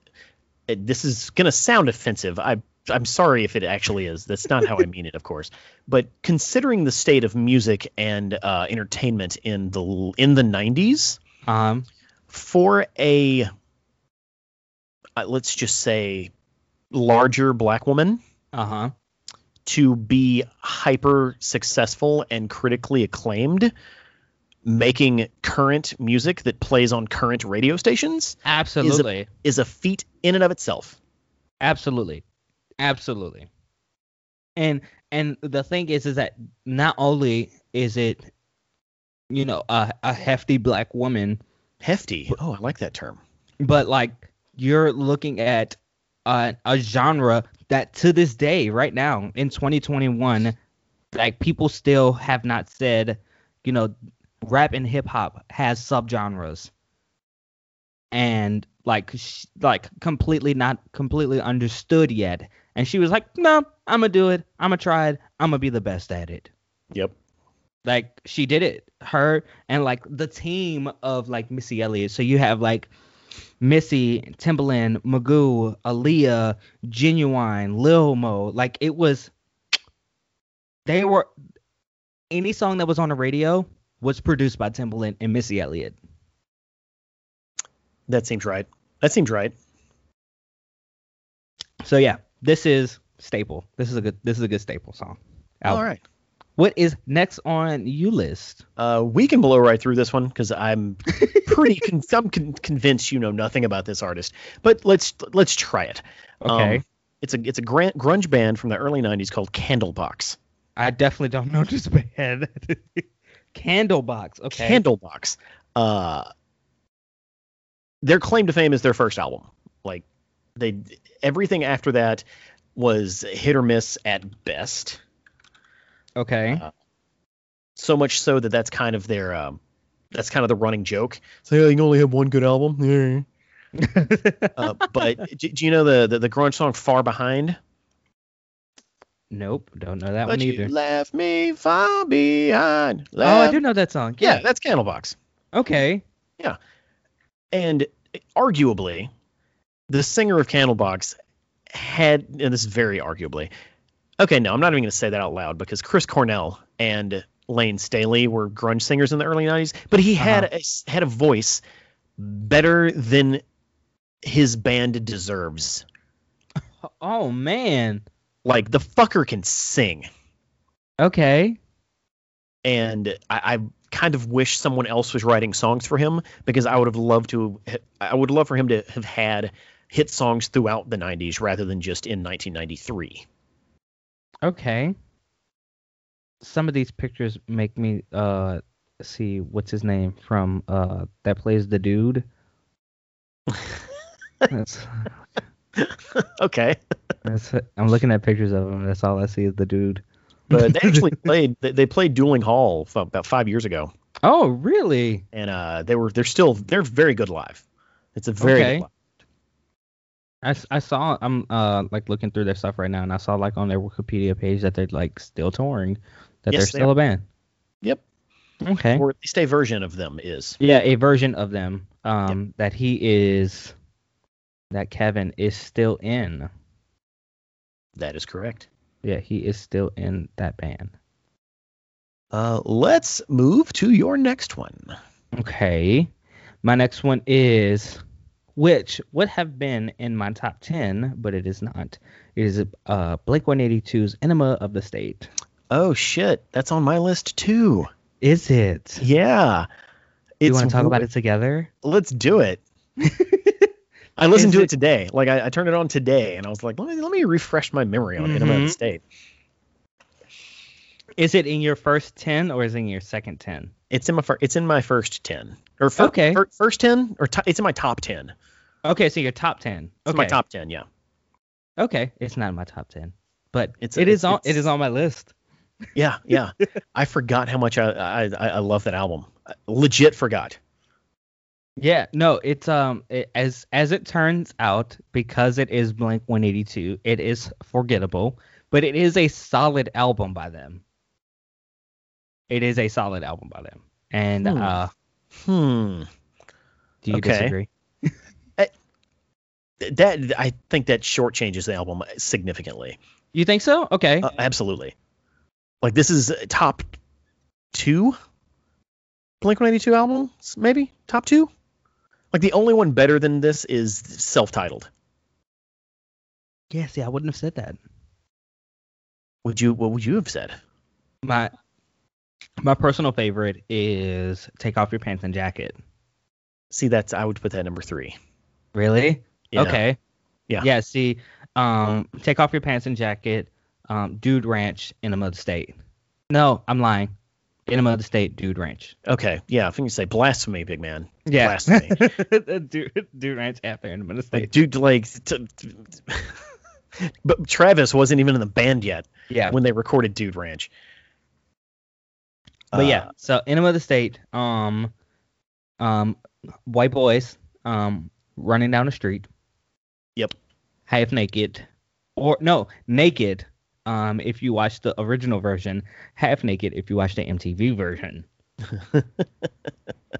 this is gonna sound offensive. I I'm sorry if it actually is. That's not how I mean it, of course. But considering the state of music and uh, entertainment in the in the 90s, Um, for a uh, let's just say larger black woman uh huh. to be hyper successful and critically acclaimed making current music that plays on current radio stations Absolutely. is a feat in and of itself Absolutely. Absolutely. And and the thing is is that not only is it you know a, a hefty black woman, hefty oh i like that term but like you're looking at uh, a genre that to this day right now in 2021 like people still have not said, you know, rap and hip hop has subgenres. And like sh- like completely not completely understood yet. And she was like, "No, I'm gonna do it. I'm gonna try it. I'm gonna be the best at it." yep like she did it her and like the team of like missy elliott so you have like missy timbaland magoo aaliyah ginuwine lil mo like it was they were any song that was on the radio was produced by timbaland and missy elliott that seems right that seems right so yeah this is staple this is a good this is a good staple song all album. right what is next on you list uh, we can blow right through this one because I'm pretty con- (laughs) I'm con- convinced you know nothing about this artist. But let's let's try it. okay Um, it's a it's a gran- grunge band from the early '90s called Candlebox. I definitely don't know this band. (laughs) Candlebox. Okay. Candlebox. Uh, their claim to fame is their first album. Like They everything after that was hit or miss at best. Okay. Uh, So much so that that's kind of their um, that's kind of the running joke. So yeah, you can only have one good album. Yeah. (laughs) Uh, but (laughs) do, do you know the, the the grunge song "Far Behind"? Nope. Don't know that but one you either. left me far behind. Oh, I do know that song. Yeah, that's Candlebox. Okay. Yeah, and arguably, the singer of Candlebox had, and this is very arguably, okay, no, I'm not even going to say that out loud because Chris Cornell and Layne Staley were grunge singers in the early 90s, but he uh-huh. had a, had a voice better than his band deserves. (laughs) Oh man. Like the fucker can sing, Okay. and I, I kind of wish someone else was writing songs for him because I would have loved to. I would love for him to have had hit songs throughout the 90s rather than just in 1993. Okay. Some of these pictures make me uh see what's his name from uh that plays the dude. (laughs) Okay, that's I'm looking at pictures of him. That's all I see is the dude. but they (laughs) actually played. They, they played Dueling Hall about five years ago, Oh, really? and uh, they were they're still they're very good live. It's a very Okay. good live. I, I saw I'm uh like looking through their stuff right now and I saw like on their Wikipedia page that they're like still touring, that Yes, they're they still a band. Yep. Okay. or at least a version of them is. Yeah, a version of them um that he is that Kevin is still in. That is correct. Yeah, he is still in that band. Uh, let's move to your next one. Okay. My next one is which would have been in my top 10, but it is not. It is uh Blink 182's Enema of the State. Oh shit, that's on my list too. Is it? Yeah. Do you want to talk about it together? Let's do it. (laughs) I listened Is to it, it- today. Like I, I turned it on today, and I was like, let me let me refresh my memory on the Mhm. State. Is it in your first 10 or is it in your second 10? It's in my fir- it's in my first ten or fir- Okay. fir- first ten or to- it's in my top ten. Okay, so your top 10. It's Okay. my top ten. Yeah. Okay, it's not in my top 10. But It's- it is it's- on it's- on my list. Yeah, yeah. (laughs) I forgot how much I, I I I love that album. I legit forgot. Yeah, no, it's um it, as as it turns out because it is Blink 182, it is forgettable, but it is a solid album by them. It is a solid album by them. And Hmm. uh Hmm. do you Okay. disagree? (laughs) That I think that shortchanges the album significantly. You think so? Okay. Uh, absolutely. Like this is top two Blink 182 albums, maybe top two. Like the only one better than this is self-titled. yeah, see, I wouldn't have said that. Would you? What would you have said? My my personal favorite is Take Off Your Pants and Jacket. See, that's I would put that number three. Really? Yeah. Okay. Yeah. Yeah. See, um, take off your pants and jacket. Um, Dude Ranch, in a mud State. No, I'm lying. Enema of the State, Dude Ranch. Okay. Yeah. I think you say blasphemy, big man. Yeah. Blasphemy. (laughs) Dude, Dude Ranch after Enema of the Like, State. dude, like, t- t- but Travis wasn't even in the band yet Yeah. when they recorded Dude Ranch. But yeah, Uh, so Enema of the State, um, um, white boys, um, running down the street. Yep. Half naked, or no, naked. Um, if you watch the original version, half naked. If you watch the MTV version. (laughs)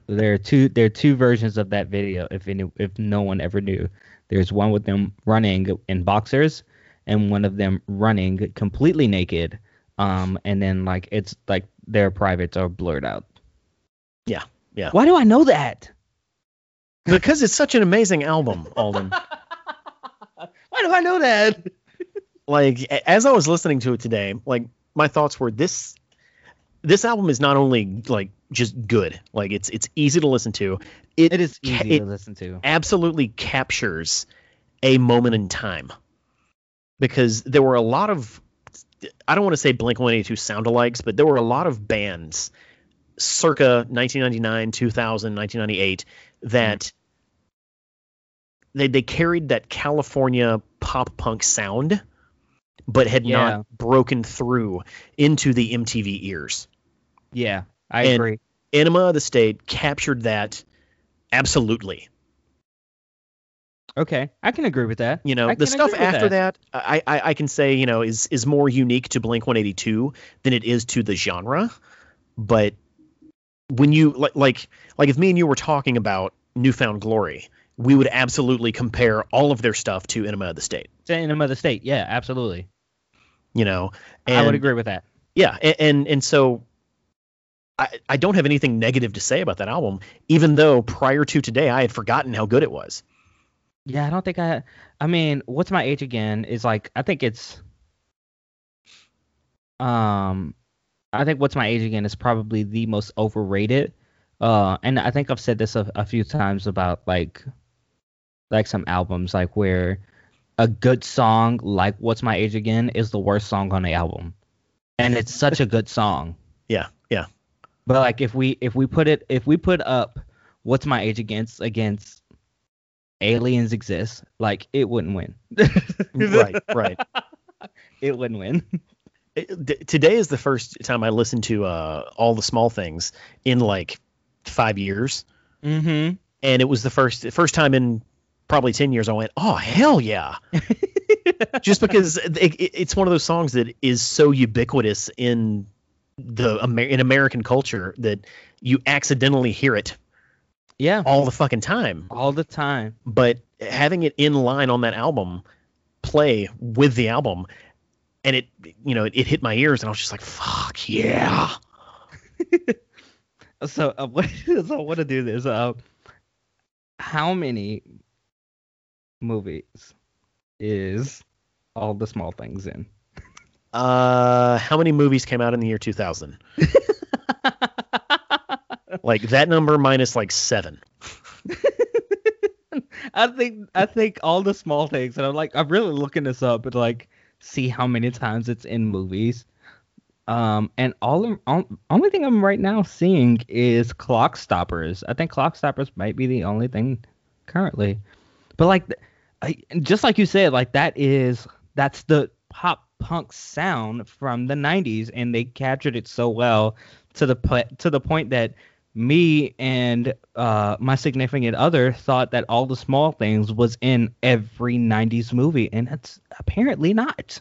there are two. There are two versions of that video. If any, if no one ever knew, there's one with them running in boxers, and one of them running completely naked. Um, and then like it's like their privates are blurred out. Yeah, yeah. Why do I know that? because it's such an amazing album, Alden. (laughs) Why do I know that? Like as I was listening to it today, like my thoughts were this this album is not only like just good, like it's it's easy to listen to. It It is easy it to listen to. absolutely captures a moment in time. Because there were a lot of I don't want to say Blink 182 sound alikes, but there were a lot of bands circa 1999, 2000, 1998 that mm-hmm. they they carried that California pop punk sound, but had Yeah. not broken through into the MTV ears. Yeah, I And- agree. Enema of the State captured that absolutely. Okay, I can agree with that. You know, the stuff after that, I, I I can say you know is is more unique to Blink 182 than it is to the genre. But when you like like like if me and you were talking about New Found Glory, we would absolutely compare all of their stuff to Enema of the State. To Enema of the State. Yeah, absolutely. You know, I would agree with that. Yeah, and and, and so. I, I don't have anything negative to say about that album, even though prior to today I had forgotten how good it was. Yeah, I don't think I. I mean, what's my age again? Is like I think it's. Um, I think what's my age again is probably the most overrated. Uh, and I think I've said this a, a few times about like, like some albums like where a good song like "What's My Age Again" is the worst song on the album, and it's such a good song. (laughs) Yeah, yeah. But like if we if we put it if we put up "What's My Age Against" against aliens exist, like it wouldn't win. (laughs) right, right. (laughs) It wouldn't win. It- d- today is the first time I listened to uh, all the small things in like five years, Mm-hmm. and it was the first first time in probably ten years I went, oh hell yeah! (laughs) Just because it, it, it's one of those songs that is so ubiquitous in the Amer- in American culture that you accidentally hear it Yeah. all the fucking time. All the time. But having it in line on that album, play with the album, and it you know it, it hit my ears, and I was just like, fuck yeah. (laughs) So uh, what? (laughs) So I want to do this. Uh, how many movies is all the small things in? Uh, how many movies came out in the year 2000? (laughs) Like that number minus like seven. (laughs) I think I think all the small things, and I'm like I'm really looking this up and like see how many times it's in movies. Um, and all, I'm- all only thing I'm right now seeing is Clockstoppers. I think Clockstoppers might be the only thing currently. But like, th- I, just like you said, like that is that's the pop punk sound from the '90s, and they captured it so well to the po- to the point that me and uh, my significant other thought that all the small things was in every 90s movie and it's apparently not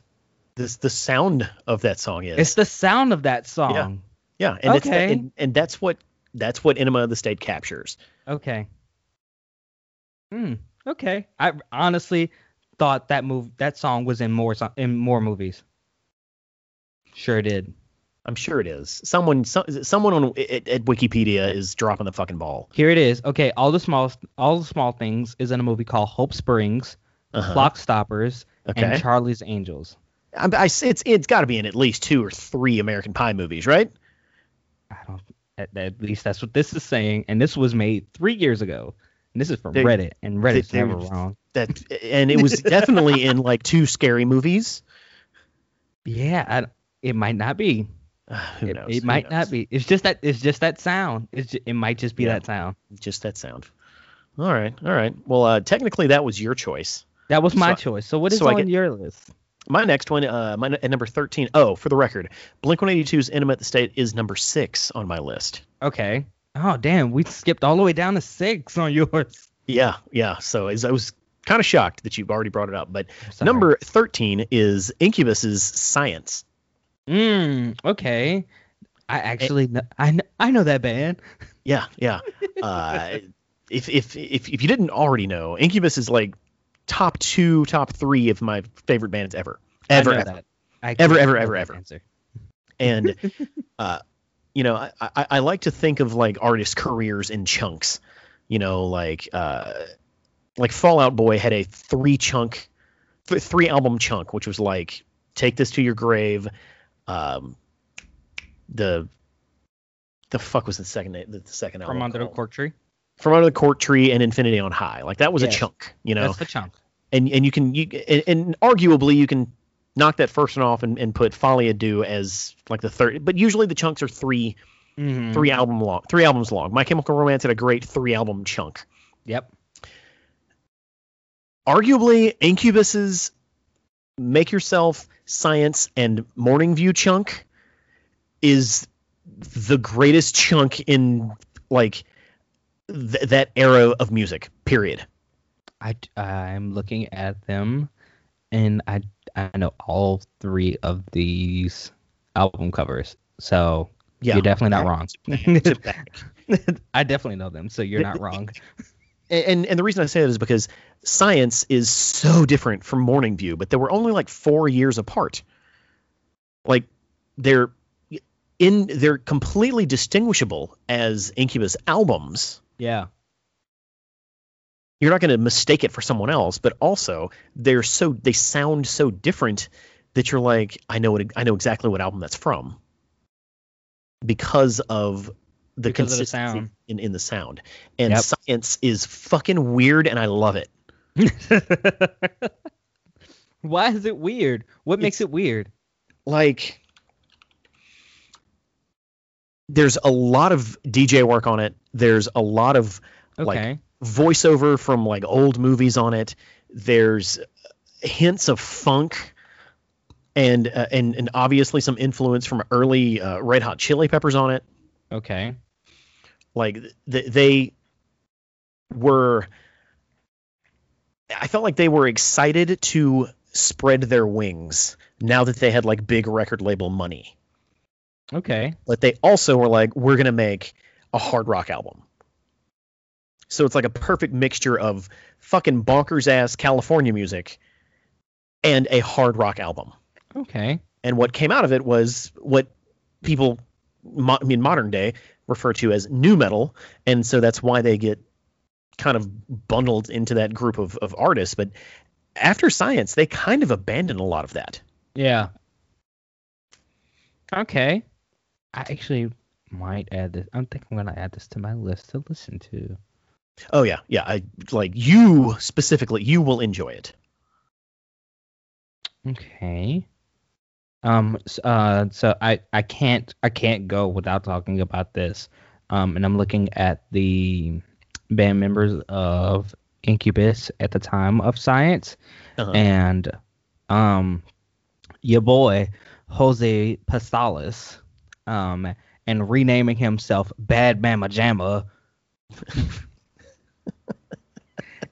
This the sound of that song is. it's the sound of that song yeah, yeah. and it's Okay. and, and that's what that's what Enema of the State captures. okay hmm okay i honestly thought that move that song was in more in more movies sure did I'm sure it is. Someone some, someone on at, at Wikipedia is dropping the fucking ball. here it is okay all the small all the small things is in a movie called hope springs Uh-huh. clock stoppers Okay. and charlie's angels I, I, it's it's got to be in at least two or three American Pie movies, right? I don't. At, at least that's what this is saying, and this was made three years ago. And this is from They- Reddit, and Reddit's they- never wrong. That and it was definitely in like two scary movies. Yeah, I, it might not be. Uh, (sighs) who It, knows? it might knows? not be. It's just that. It's just that sound. It's. Ju- it might just be Yeah. that sound. Just that sound. All right, all right. Well, uh, technically that was your choice. That was my So- choice. So what is so on get- your list? My next one, uh, my at number thirteen. Oh, for the record, Blink 182's "Enema at the State" is number six on my list. Okay. Oh damn, we skipped all the way down to six on yours. Yeah, yeah. So as I was kind of shocked that you've already brought it up, but number thirteen is Incubus's "Science." Mm, okay. I actually know, I know, I know that band. (laughs) Yeah, yeah. Uh, if, if if if you didn't already know, Incubus is like top two, top three of my favorite bands ever, ever, ever. that. I Ever, ever, ever, ever. answer. And (laughs) uh, you know, I, I I like to think of like artist careers in chunks. You know, like uh, like Fall Out Boy had a three chunk, th- three album chunk, which was like "Take This to Your Grave," um, the the fuck was the second the, second album From under the cork tree. from under the cork tree and infinity on high like that was Yes. a chunk you know That's the chunk. and and you can you and, and arguably you can knock that first one off and, and put Folie à Deux as like the third but usually the chunks are 3 Mhm. three album long three albums long my chemical romance had a great three album chunk Yep. arguably Incubus's Make Yourself, Science, and Morning View chunk is the greatest chunk in like th- that era of music. Period. I I'm looking at them, and I I know all three of these album covers. So Yeah, you're definitely not wrong. (laughs) (laughs) I definitely know them, so you're not (laughs) wrong. and and the reason I say that is because Science is so different from Morning View, but they were only like four years apart. Like they're in they're completely distinguishable as Incubus albums. Yeah. You're not going to mistake it for someone else, but also they're so they sound so different that you're like, I know what I know exactly what album that's from because of the Because of the consistency sound. in in the sound. And Yep. Science is fucking weird, and I love it. (laughs) Why is it weird? What makes it weird? like there's a lot of DJ work on it. There's a lot of like Okay. Voiceover from like old movies on it. There's hints of funk and uh, and and obviously some influence from early uh, Red Hot Chili Peppers on it. okay. Like th- they were I felt like they were excited to spread their wings now that they had like big record label money. Okay. but they also were like, we're gonna make a hard rock album. So it's like a perfect mixture of fucking bonkers ass California music and a hard rock album. Okay. And what came out of it was what people, mo- I mean, modern day refer to as nu metal, and so that's why they get kind of bundled into that group of, of artists. But after Science, they kind of abandon a lot of that. Yeah. Okay. I actually might add this. I think I'm gonna add this to my list to listen to. Oh yeah, yeah. I like you specifically. You will enjoy it. Okay. Um. s- Uh. So I I can't I can't go without talking about this. Um. And I'm looking at the band members of Incubus at the time of Science, Uh-huh. and um, your boy Jose Pasillas, um, and renaming himself Bad Mama Jamma. (laughs)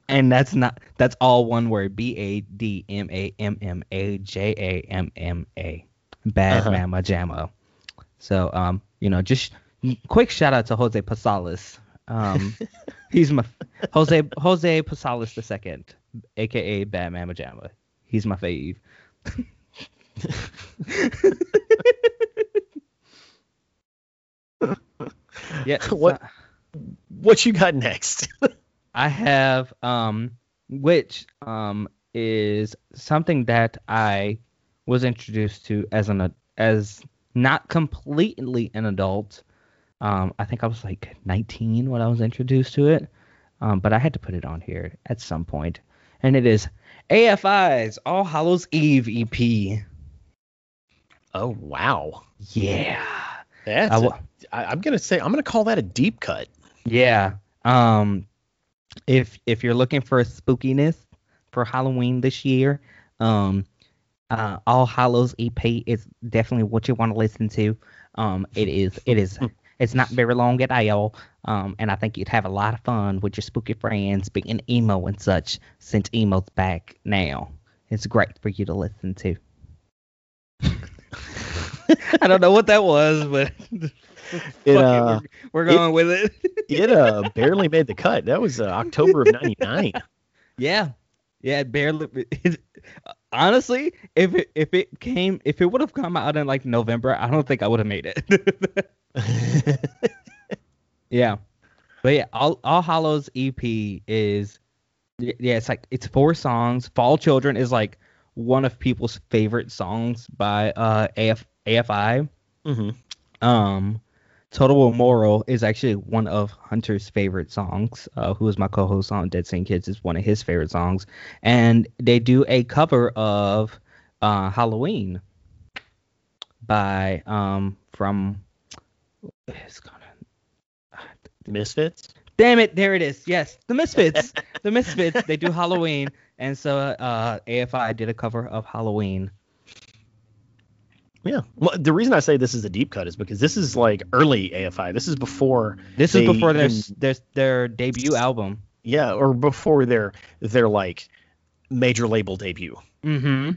and that's not that's all one word B A D M A M M A J A M M A Bad Uh-huh. Mama Jamma. So um you know just quick shout out to Jose Pasillas. Um (laughs) he's my Jose Jose Pasillas the second, aka Bad Mama Jamma. He's my fave. (laughs) yeah. What- What you got next? (laughs) I have um which um is something that I was introduced to as an as not completely an adult. Um I think I was like 19 when I was introduced to it. Um but I had to put it on here at some point. And it is AFI's All Hallows Eve EP. oh wow, Yeah. that's. I a- wa- I, I'm gonna say I'm gonna call that a deep cut. Yeah. Um if if you're looking for spookiness for Halloween this year, um uh All Hallows EP is definitely what you want to listen to. Um it is it is (laughs) it's not very long at all. Um and I think you'd have a lot of fun with your spooky friends being emo and such since emo's back now. It's great for you to listen to. (laughs) (laughs) I don't know what that was, but It, uh, we're, we're going with it. (laughs) It uh barely made the cut. That was uh, October of '99. (laughs) Yeah, yeah, it barely. It, honestly, if it if it came if it would have come out in like November, I don't think I would have made it. (laughs) yeah, but yeah, All All Hallows EP is yeah, it's like it's four songs. Fall Children is like one of people's favorite songs by uh AF AFI. hmm Um, Totally Immortal is actually one of Hunter's favorite songs. Uh, who is my co-host on Dead Scene Kids is one of his favorite songs, and they do a cover of uh, Halloween by um from it's gonna Misfits. Damn it, there it is. Yes, the Misfits. (laughs) the Misfits. They do Halloween, and so uh, AFI did a cover of Halloween. Yeah. Well, the reason I say this is a deep cut is because this is like early AFI. This is before. This is before their even- their their debut album. Yeah, or before their their like major label debut. Mm-hmm.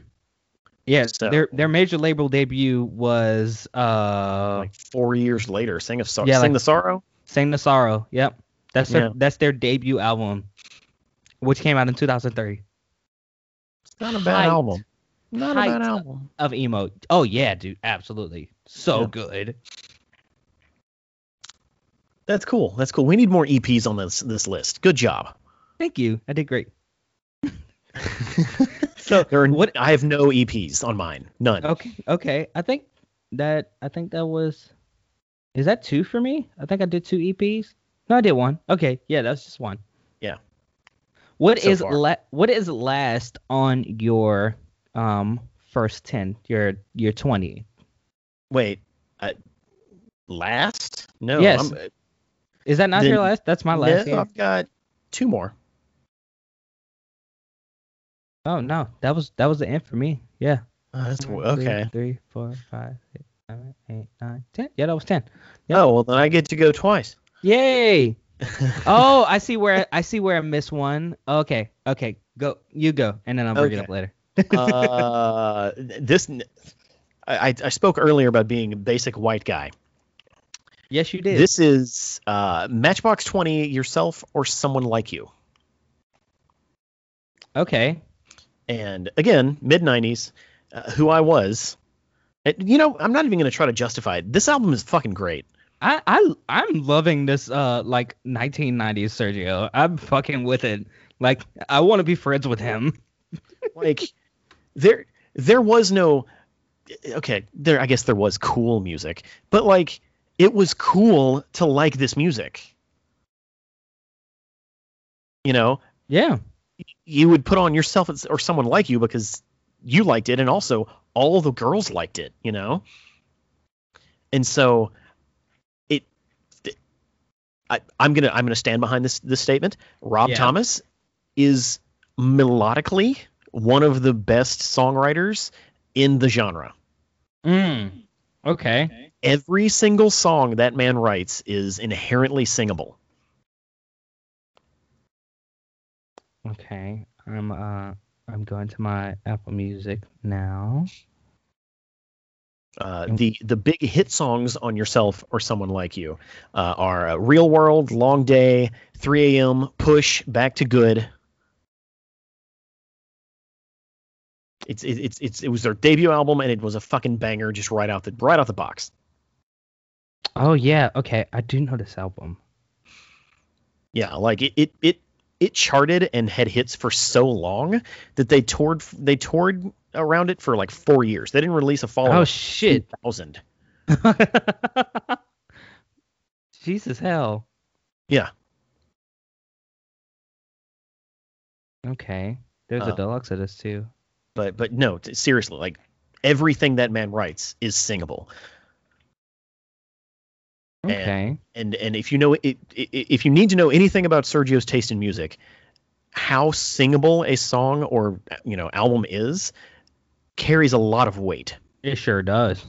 Yeah, So- their their major label debut was uh Like four years later, Sing of Sorrow. Yeah, Sing like- the Sorrow. Sing the Sorrow. Yep. That's their Yeah. that's their debut album, which came out in 2003. It's not a bad Height. album. Not a bad album. Of emo. Oh yeah, dude, absolutely. So Yeah. good. That's cool. That's cool. We need more EPs on this this list. Good job. Thank you. I did great. (laughs) So There are, what I have no EPs on mine. None. Okay, okay. I think that I think that was is that two for me? I think I did two EPs. No, I did one. Okay, yeah, that's just one. Yeah. What So is la- what is last on your um first 10, you're you're 20? Wait. Uh, last? No. Yes. I'm, Is that not Then- your last? That's my last. no. I've got two more. Oh no, that was that was the end for me. Yeah. Uh, that's One, okay. Three, four, five, six, seven, eight, nine, ten. Yeah, that was ten. Yep. Oh well, then I get to go twice. Yay! (laughs) oh, I see where I see where I missed one. Okay, okay, go. You go, and then I'll bring it up later. Uh, this I, I- I spoke earlier about being a basic white guy. Yes, you did. This is uh, Matchbox Twenty, yourself or someone like you. okay. And again, mid '90s, uh, who I was. And, you know, I'm not even going to try to justify it. This album is fucking great. I I I'm loving this uh like 1990s Sergio. I'm fucking with it. Like I want to be friends with him. Like there, there was no. Okay, there. I guess there was cool music, but like it was cool to like this music. You know, Yeah. you would put on yourself or someone like you because you liked it and also all the girls liked it you know and so it I, i'm gonna i'm gonna stand behind this this statement rob Yeah. thomas is melodically one of the best songwriters in the genre Mm. Okay. every single song that man writes is inherently singable Okay. I'm uh I'm going to my Apple Music now. Uh, the the big hit songs on yourself or someone like you uh, are uh, Real World, Long Day, 3 a.m., Push, Back to Good. It's it, it's it's it was their debut album and it was a fucking banger just right out the right out the box. Oh yeah. Okay. I do know this album. Yeah, like it it it, it charted and had hits for so long that they toured they toured around it for like four years. They didn't release a follow Oh shit. thousand. (laughs) Jesus hell. Yeah. Okay. There's Uh, a deluxe of this too. But but no t- seriously like everything that man writes is singable and- Okay. and and if you know it, i- i- if you need to know anything about sergio's taste in music how singable a song or you know album is carries a lot of weight It sure does.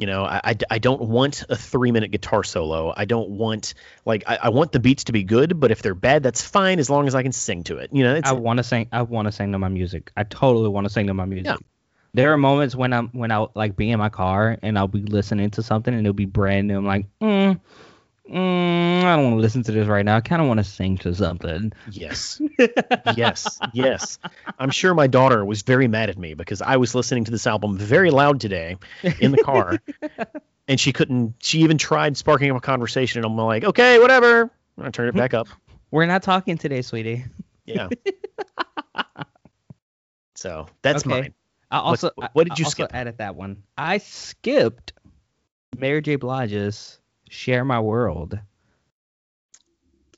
You know i i, I don't want a three minute guitar solo i don't want like I, I want the beats to be good but if they're bad that's fine as long as i can sing to it you know I want to sing. I want to sing to my music. I totally want to sing to my music. Yeah. There are moments when I'm when I'll like be in my car and I'll be listening to something and it'll be brand new. I'm like, mm, mm, I don't want to listen to this right now. I kind of want to sing to something. Yes. (laughs) yes. Yes. I'm sure my daughter was very mad at me because I was listening to this album very loud today in the car. (laughs) and she couldn't, she even tried sparking up a conversation. And I'm like, okay, whatever. And I turned it back up. We're not talking today, sweetie. Yeah. (laughs) so that's Okay. mine. I also what- what did I you also skip? added that one. I skipped Mary J. Blige's "Share My World."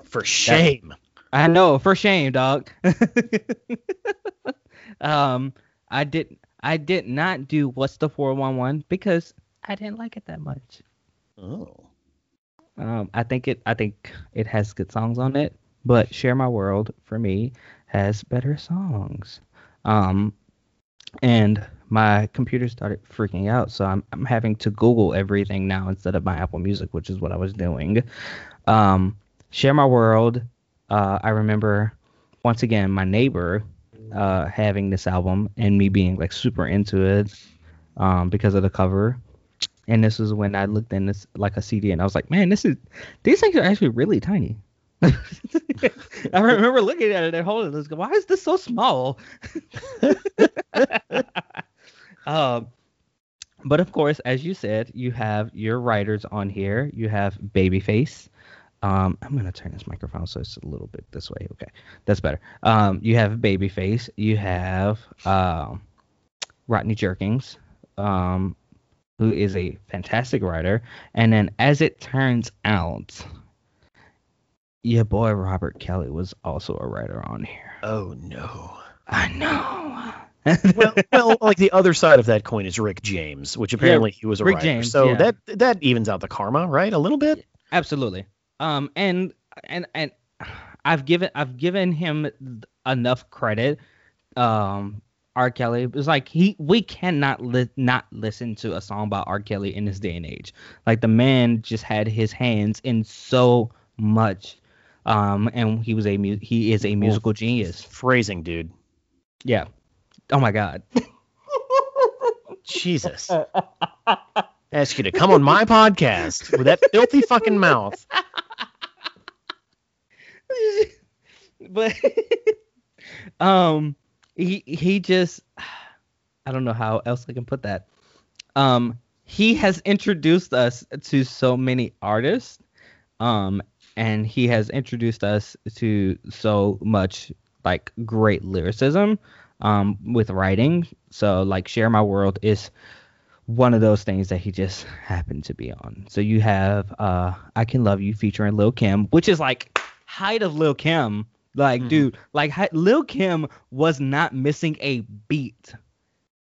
For shame. I know, for shame, dog. (laughs) um, I did I did not do what's the 411 because I didn't like it that much. Oh. Um, I think it. I think it has good songs on it, but "Share My World" for me has better songs. Um, and my computer started freaking out, so I'm I'm having to Google everything now instead of my Apple Music, which is what I was doing. Um, "Share My World." Uh, I remember once again my neighbor uh, having this album and me being like super into it um, because of the cover. And this is when I looked in this like a CD and I was like, man, this is these things are actually really tiny. (laughs) I remember looking at it and holding it. Why is this so small? (laughs) um, but of course, as you said, you have your writers on here. You have Babyface. Um, I'm gonna turn this microphone so it's a little bit this way. Okay, that's better. Um, you have Babyface. You have um, Rodney Jerkins, um, who is a fantastic writer. And then, as it turns out, your boy Robert Kelly was also a writer on here. Oh no. I know. (laughs) well, well, like the other side of that coin is Rick James, which apparently he was a Rick writer. James, so yeah. that that evens out the karma, right? A little bit. Absolutely. Um, and and and I've given I've given him enough credit. Um, R. Kelly was like he we cannot li- not listen to a song by R. Kelly in this day and age. Like the man just had his hands in so much. Um, and he was a mu- he is a musical genius. Phrasing, dude. Yeah. Oh my God. Jesus. Ask you to come on my podcast with that filthy fucking mouth. (laughs) but um he he just I don't know how else I can put that. Um he has introduced us to so many artists um and he has introduced us to so much like great lyricism um with writing. So like Share My World is one of those things that he just (laughs) happened to be on. So you have uh I Can Love You featuring Lil Kim, which is like height of Lil Kim. Like, Mhm. dude, like Lil Kim was not missing a beat.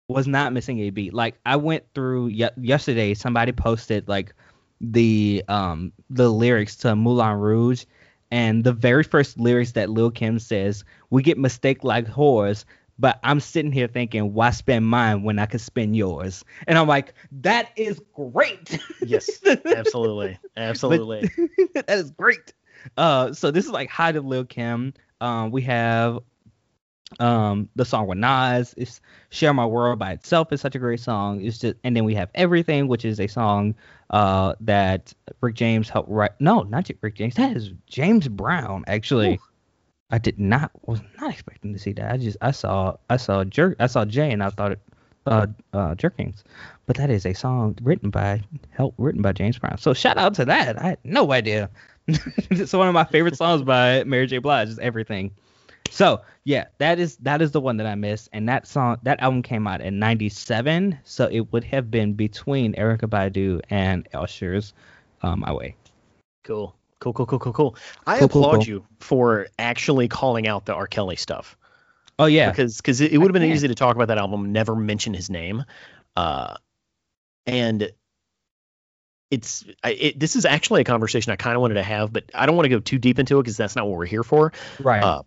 Was not missing a beat. Like I went through ye- yesterday. Somebody posted like the um the lyrics to Moulin Rouge, and the very first lyrics that Lil Kim says, "We get mistake like whores." But I'm sitting here thinking, why spend mine when I could spend yours? And I'm like, that is great. (laughs) Yes, absolutely, absolutely. (laughs) that is great. Uh, so this is like Hi to Lil Kim. Um, we have um the song with Nas. It's Share My World by itself is such a great song. It's just and then we have Everything, which is a song uh that Rick James helped write. No, not Rick James. That is James Brown actually. Ooh. I did not was not expecting to see that. I just I saw I saw Jerk I saw Jay and I thought it uh uh Jerkins. But that is a song written by help written by James Brown. So shout out to that. I had no idea. (laughs) it's one of my favorite songs by Mary J. Blige is everything. So yeah, that is that is the one that I missed, and that song that album came out in '97, so it would have been between Erykah Badu and Usher's um, "My Way." Cool, cool, cool, cool, cool, cool. I Cool, cool, applaud cool. you for actually calling out the R. Kelly stuff. Oh yeah, because because it, it would have been easy to talk about that album, never mention his name, uh, and it's I, it, this is actually a conversation I kind of wanted to have, but I don't want to go too deep into it because that's not what we're here for. right. Uh,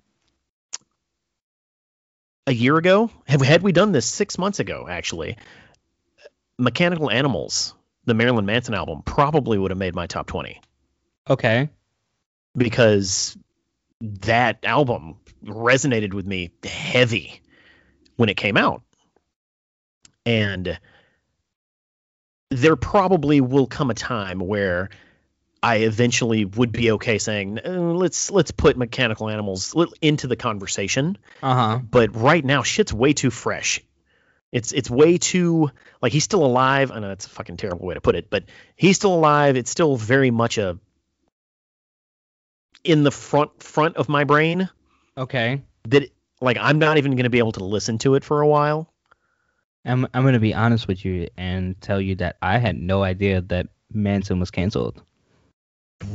a year ago, have had we done this six months ago, actually, Mechanical Animals, the Marilyn Manson album, probably would have made my top twenty okay. because that album resonated with me heavy when it came out. And there probably will come a time where I eventually would be okay saying "Uh, let's let's put mechanical animals into the conversation Uh huh. but right now shit's way too fresh it's it's way too like he's still alive i know that's a fucking terrible way to put it but he's still alive it's still very much a in the front front of my brain Okay. that like i'm not even going to be able to listen to it for a while I'm I'm gonna be honest with you and tell you that I had no idea that Manson was canceled.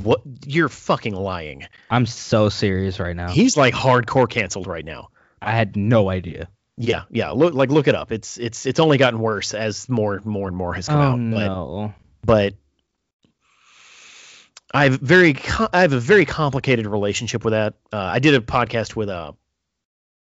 what you're fucking lying I'm so serious right now. he's like hardcore canceled right now I had no idea. yeah yeah look like look it up it's it's it's only gotten worse as more more and more has come Oh out but no. but I have very I have a very complicated relationship with that. Uh, I did a podcast with uh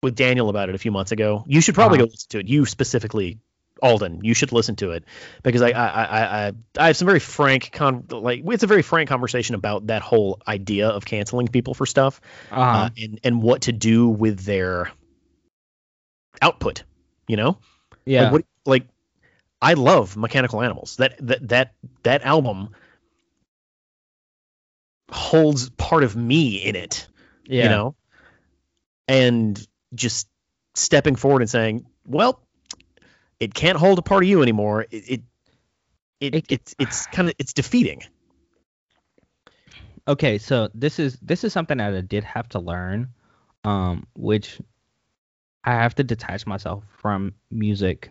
with Daniel about it a few months ago. You should probably Uh-huh. go listen to it. You specifically, Alden, you should listen to it because I I I I, I have some very frank con like it's a very frank conversation about that whole idea of canceling people for stuff Uh-huh. uh, and and what to do with their output. You know, yeah. like, what, like I love Mechanical Animals. That that that that album holds part of me in it. yeah. You know, and just stepping forward and saying, "Well, it can't hold a part of you anymore." It it, it, It- it's it's kind of it's defeating. okay so this is this is something that i did have to learn um which i have to detach myself from music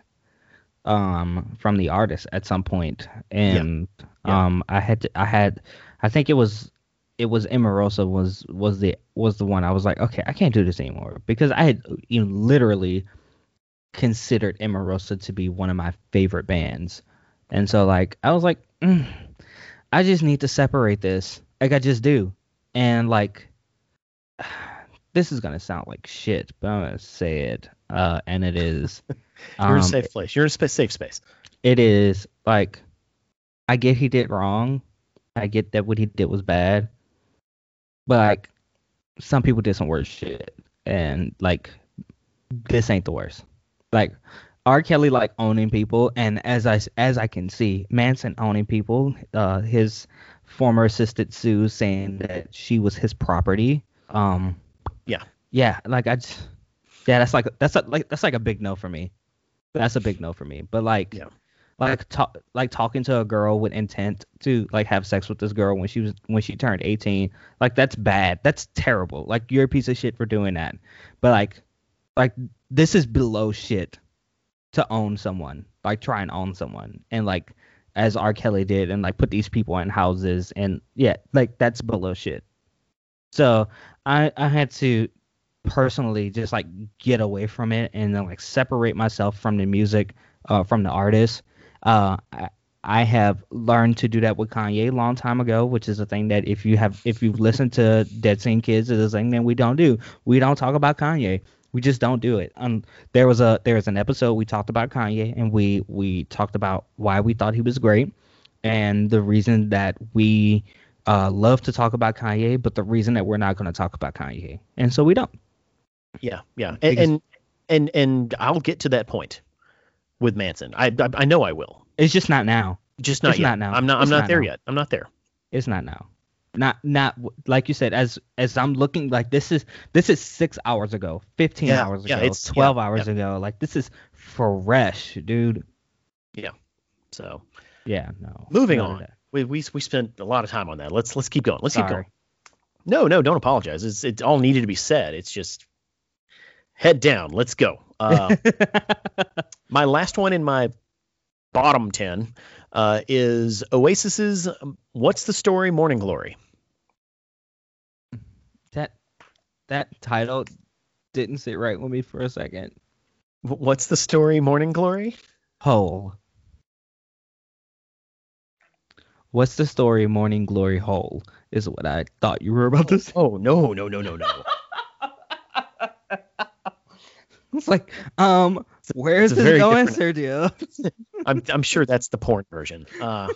um from the artist at some point and Yeah. um i had to i had i think it was it was Emarosa was was the was the one i was like okay i can't do this anymore because i had you know, literally considered Emarosa to be one of my favorite bands and so like i was like mm, i just need to separate this like I just do. And like (sighs) this is gonna sound like shit, but I'm gonna say it. Uh and it is (laughs) You're in a um, safe place. You're in a spa- safe space. it is like I get he did wrong. I get that what he did was bad. But like some people did some worse shit. And like this ain't the worst. Like R. Kelly like owning people, and as I as I can see, Manson owning people. Uh, his former assistant Sue saying that she was his property. Um, Yeah. yeah, like I just, yeah, that's like that's a, like that's like a big no for me. That's a big no for me. But like, Yeah. Like like talking to a girl with intent to like have sex with this girl when she was when she turned 18 like that's bad. That's terrible. Like you're a piece of shit for doing that. But like like this is below shit to own someone like try and own someone. And like as R. Kelly did and like put these people in houses and yeah like that's below shit. So I I had to personally just like get away from it and then like separate myself from the music uh from the artist uh I, I have learned to do that with Kanye a long time ago, which is a thing that if you have if you've listened to Dead Scene Kids, it is a thing that we don't do. We don't talk about Kanye. We just don't do it. Um, there was a there was an episode we talked about Kanye and we we talked about why we thought he was great and the reason that we uh, love to talk about Kanye, but the reason that we're not going to talk about Kanye, and so we don't. Yeah, yeah, and, and and and I'll get to that point with Manson. I I, I know I will. It's just not now. Just not It's yet. not now. I'm not. I'm It's not, not there now. yet. I'm not there. It's not now. Not not like you said. As as I'm looking like this is this is six hours ago, fifteen Yeah, hours yeah, ago, it's- twelve yeah, hours ago. Like this is fresh, dude. Yeah. So Yeah, no. Moving on. we we we spent a lot of time on that. Let's let's keep going. Let's keep going. No, no, don't apologize. It's it all needed to be said. It's just head down. Let's go. Uh, (laughs) my last one in my bottom ten uh, is Oasis's "What's the Story?" Morning Glory. that that title didn't sit right with me for a second. What's the story? Morning Glory. Hole. What's the story? Morning Glory Hole is what I thought you were about to say. Oh no, no, no, no, no. (laughs) (laughs) It's like, um, where is this going, different- Sergio? (laughs) I'm I'm sure that's the porn version. (laughs) Uh,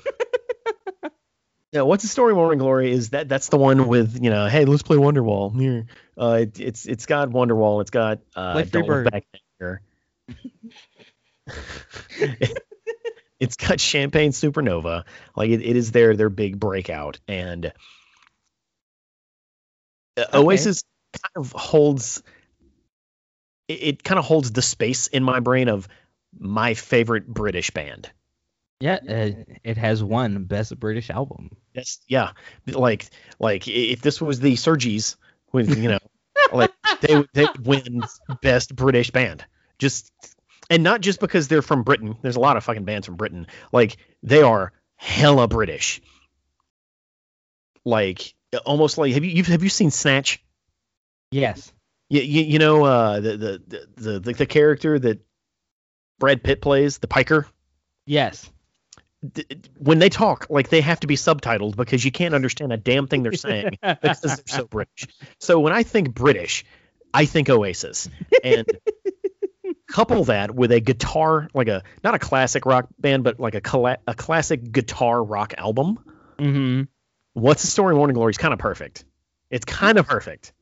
yeah, what's the story? Morning Glory is that that's the one with you know, hey, let's play Wonderwall here. Uh, it, it's it's got Wonderwall. It's got uh, Play Free Don't Look Bird. Back Here. it's got Champagne Supernova. Like it, it is their their big breakout, and uh, Oasis kind of holds. It, it kind of holds the space in my brain of my favorite British band. Yeah, uh, it has won best British album. Yes, yeah. Like like if this was the Sergies with you know (laughs) like they they win best British band. Just and not just because they're from Britain. There's a lot of fucking bands from Britain. Like they are hella British. Like almost like have you you've, have you seen Snatch? Yes. You, you, you know uh the, the the the the character that Brad Pitt plays, the Piker. Yes. when they talk, like they have to be subtitled because you can't understand a damn thing they're saying because they're so British. So when I think British, I think Oasis, and (laughs) couple that with a guitar, like a not a classic rock band, but like a cla- a classic guitar rock album. Mm-hmm. What's the story? Morning Glory is kind of perfect. It's kind of perfect.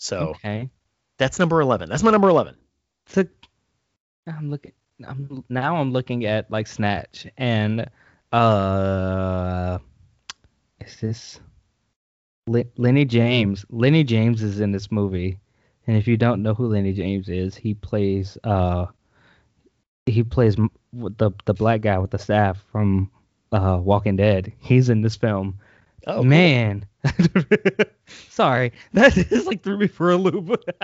So Okay. that's number eleven. That's my number eleven. So I'm looking. I'm now. I'm looking at like Snatch and uh, is this L- Lenny James? Lenny James is in this movie, and if you don't know who Lenny James is, he plays uh, he plays the the black guy with the staff from uh Walking Dead. He's in this film. Oh. Man, (laughs) sorry, that is like threw me for a loop. (laughs)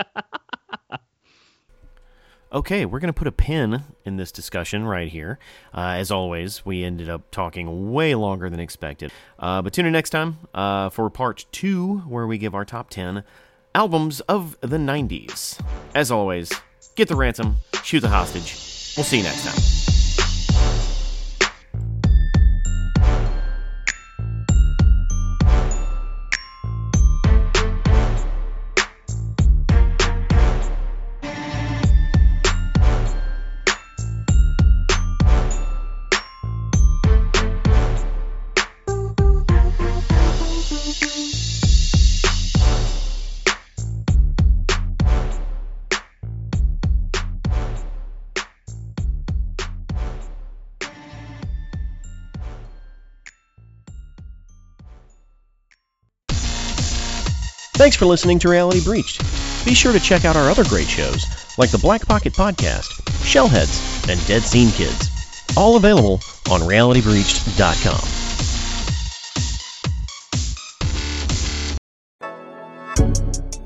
Okay, we're going to put a pin in this discussion right here. Uh, as always, we ended up talking way longer than expected. Uh, but tune in next time uh, for part two, where we give our top 10 albums of the 90s. As always, get the ransom, shoot the hostage. We'll see you next time. Thanks for listening to Reality Breached. Be sure to check out our other great shows, like the Black Pocket Podcast, Shellheads, and Dead Scene Kids. All available on realitybreached.com.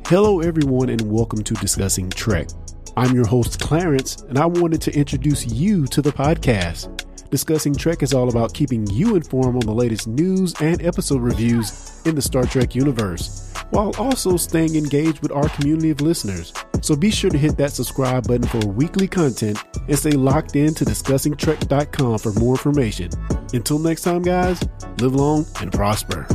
Hello, everyone, and welcome to Discussing Trek. I'm your host, Clarence, and I wanted to introduce you to the podcast. Discussing Trek is all about keeping you informed on the latest news and episode reviews in the Star Trek universe, while also staying engaged with our community of listeners. So be sure to hit that subscribe button for weekly content and stay locked in to discussingtrek.com for more information. Until next time, guys, live long and prosper.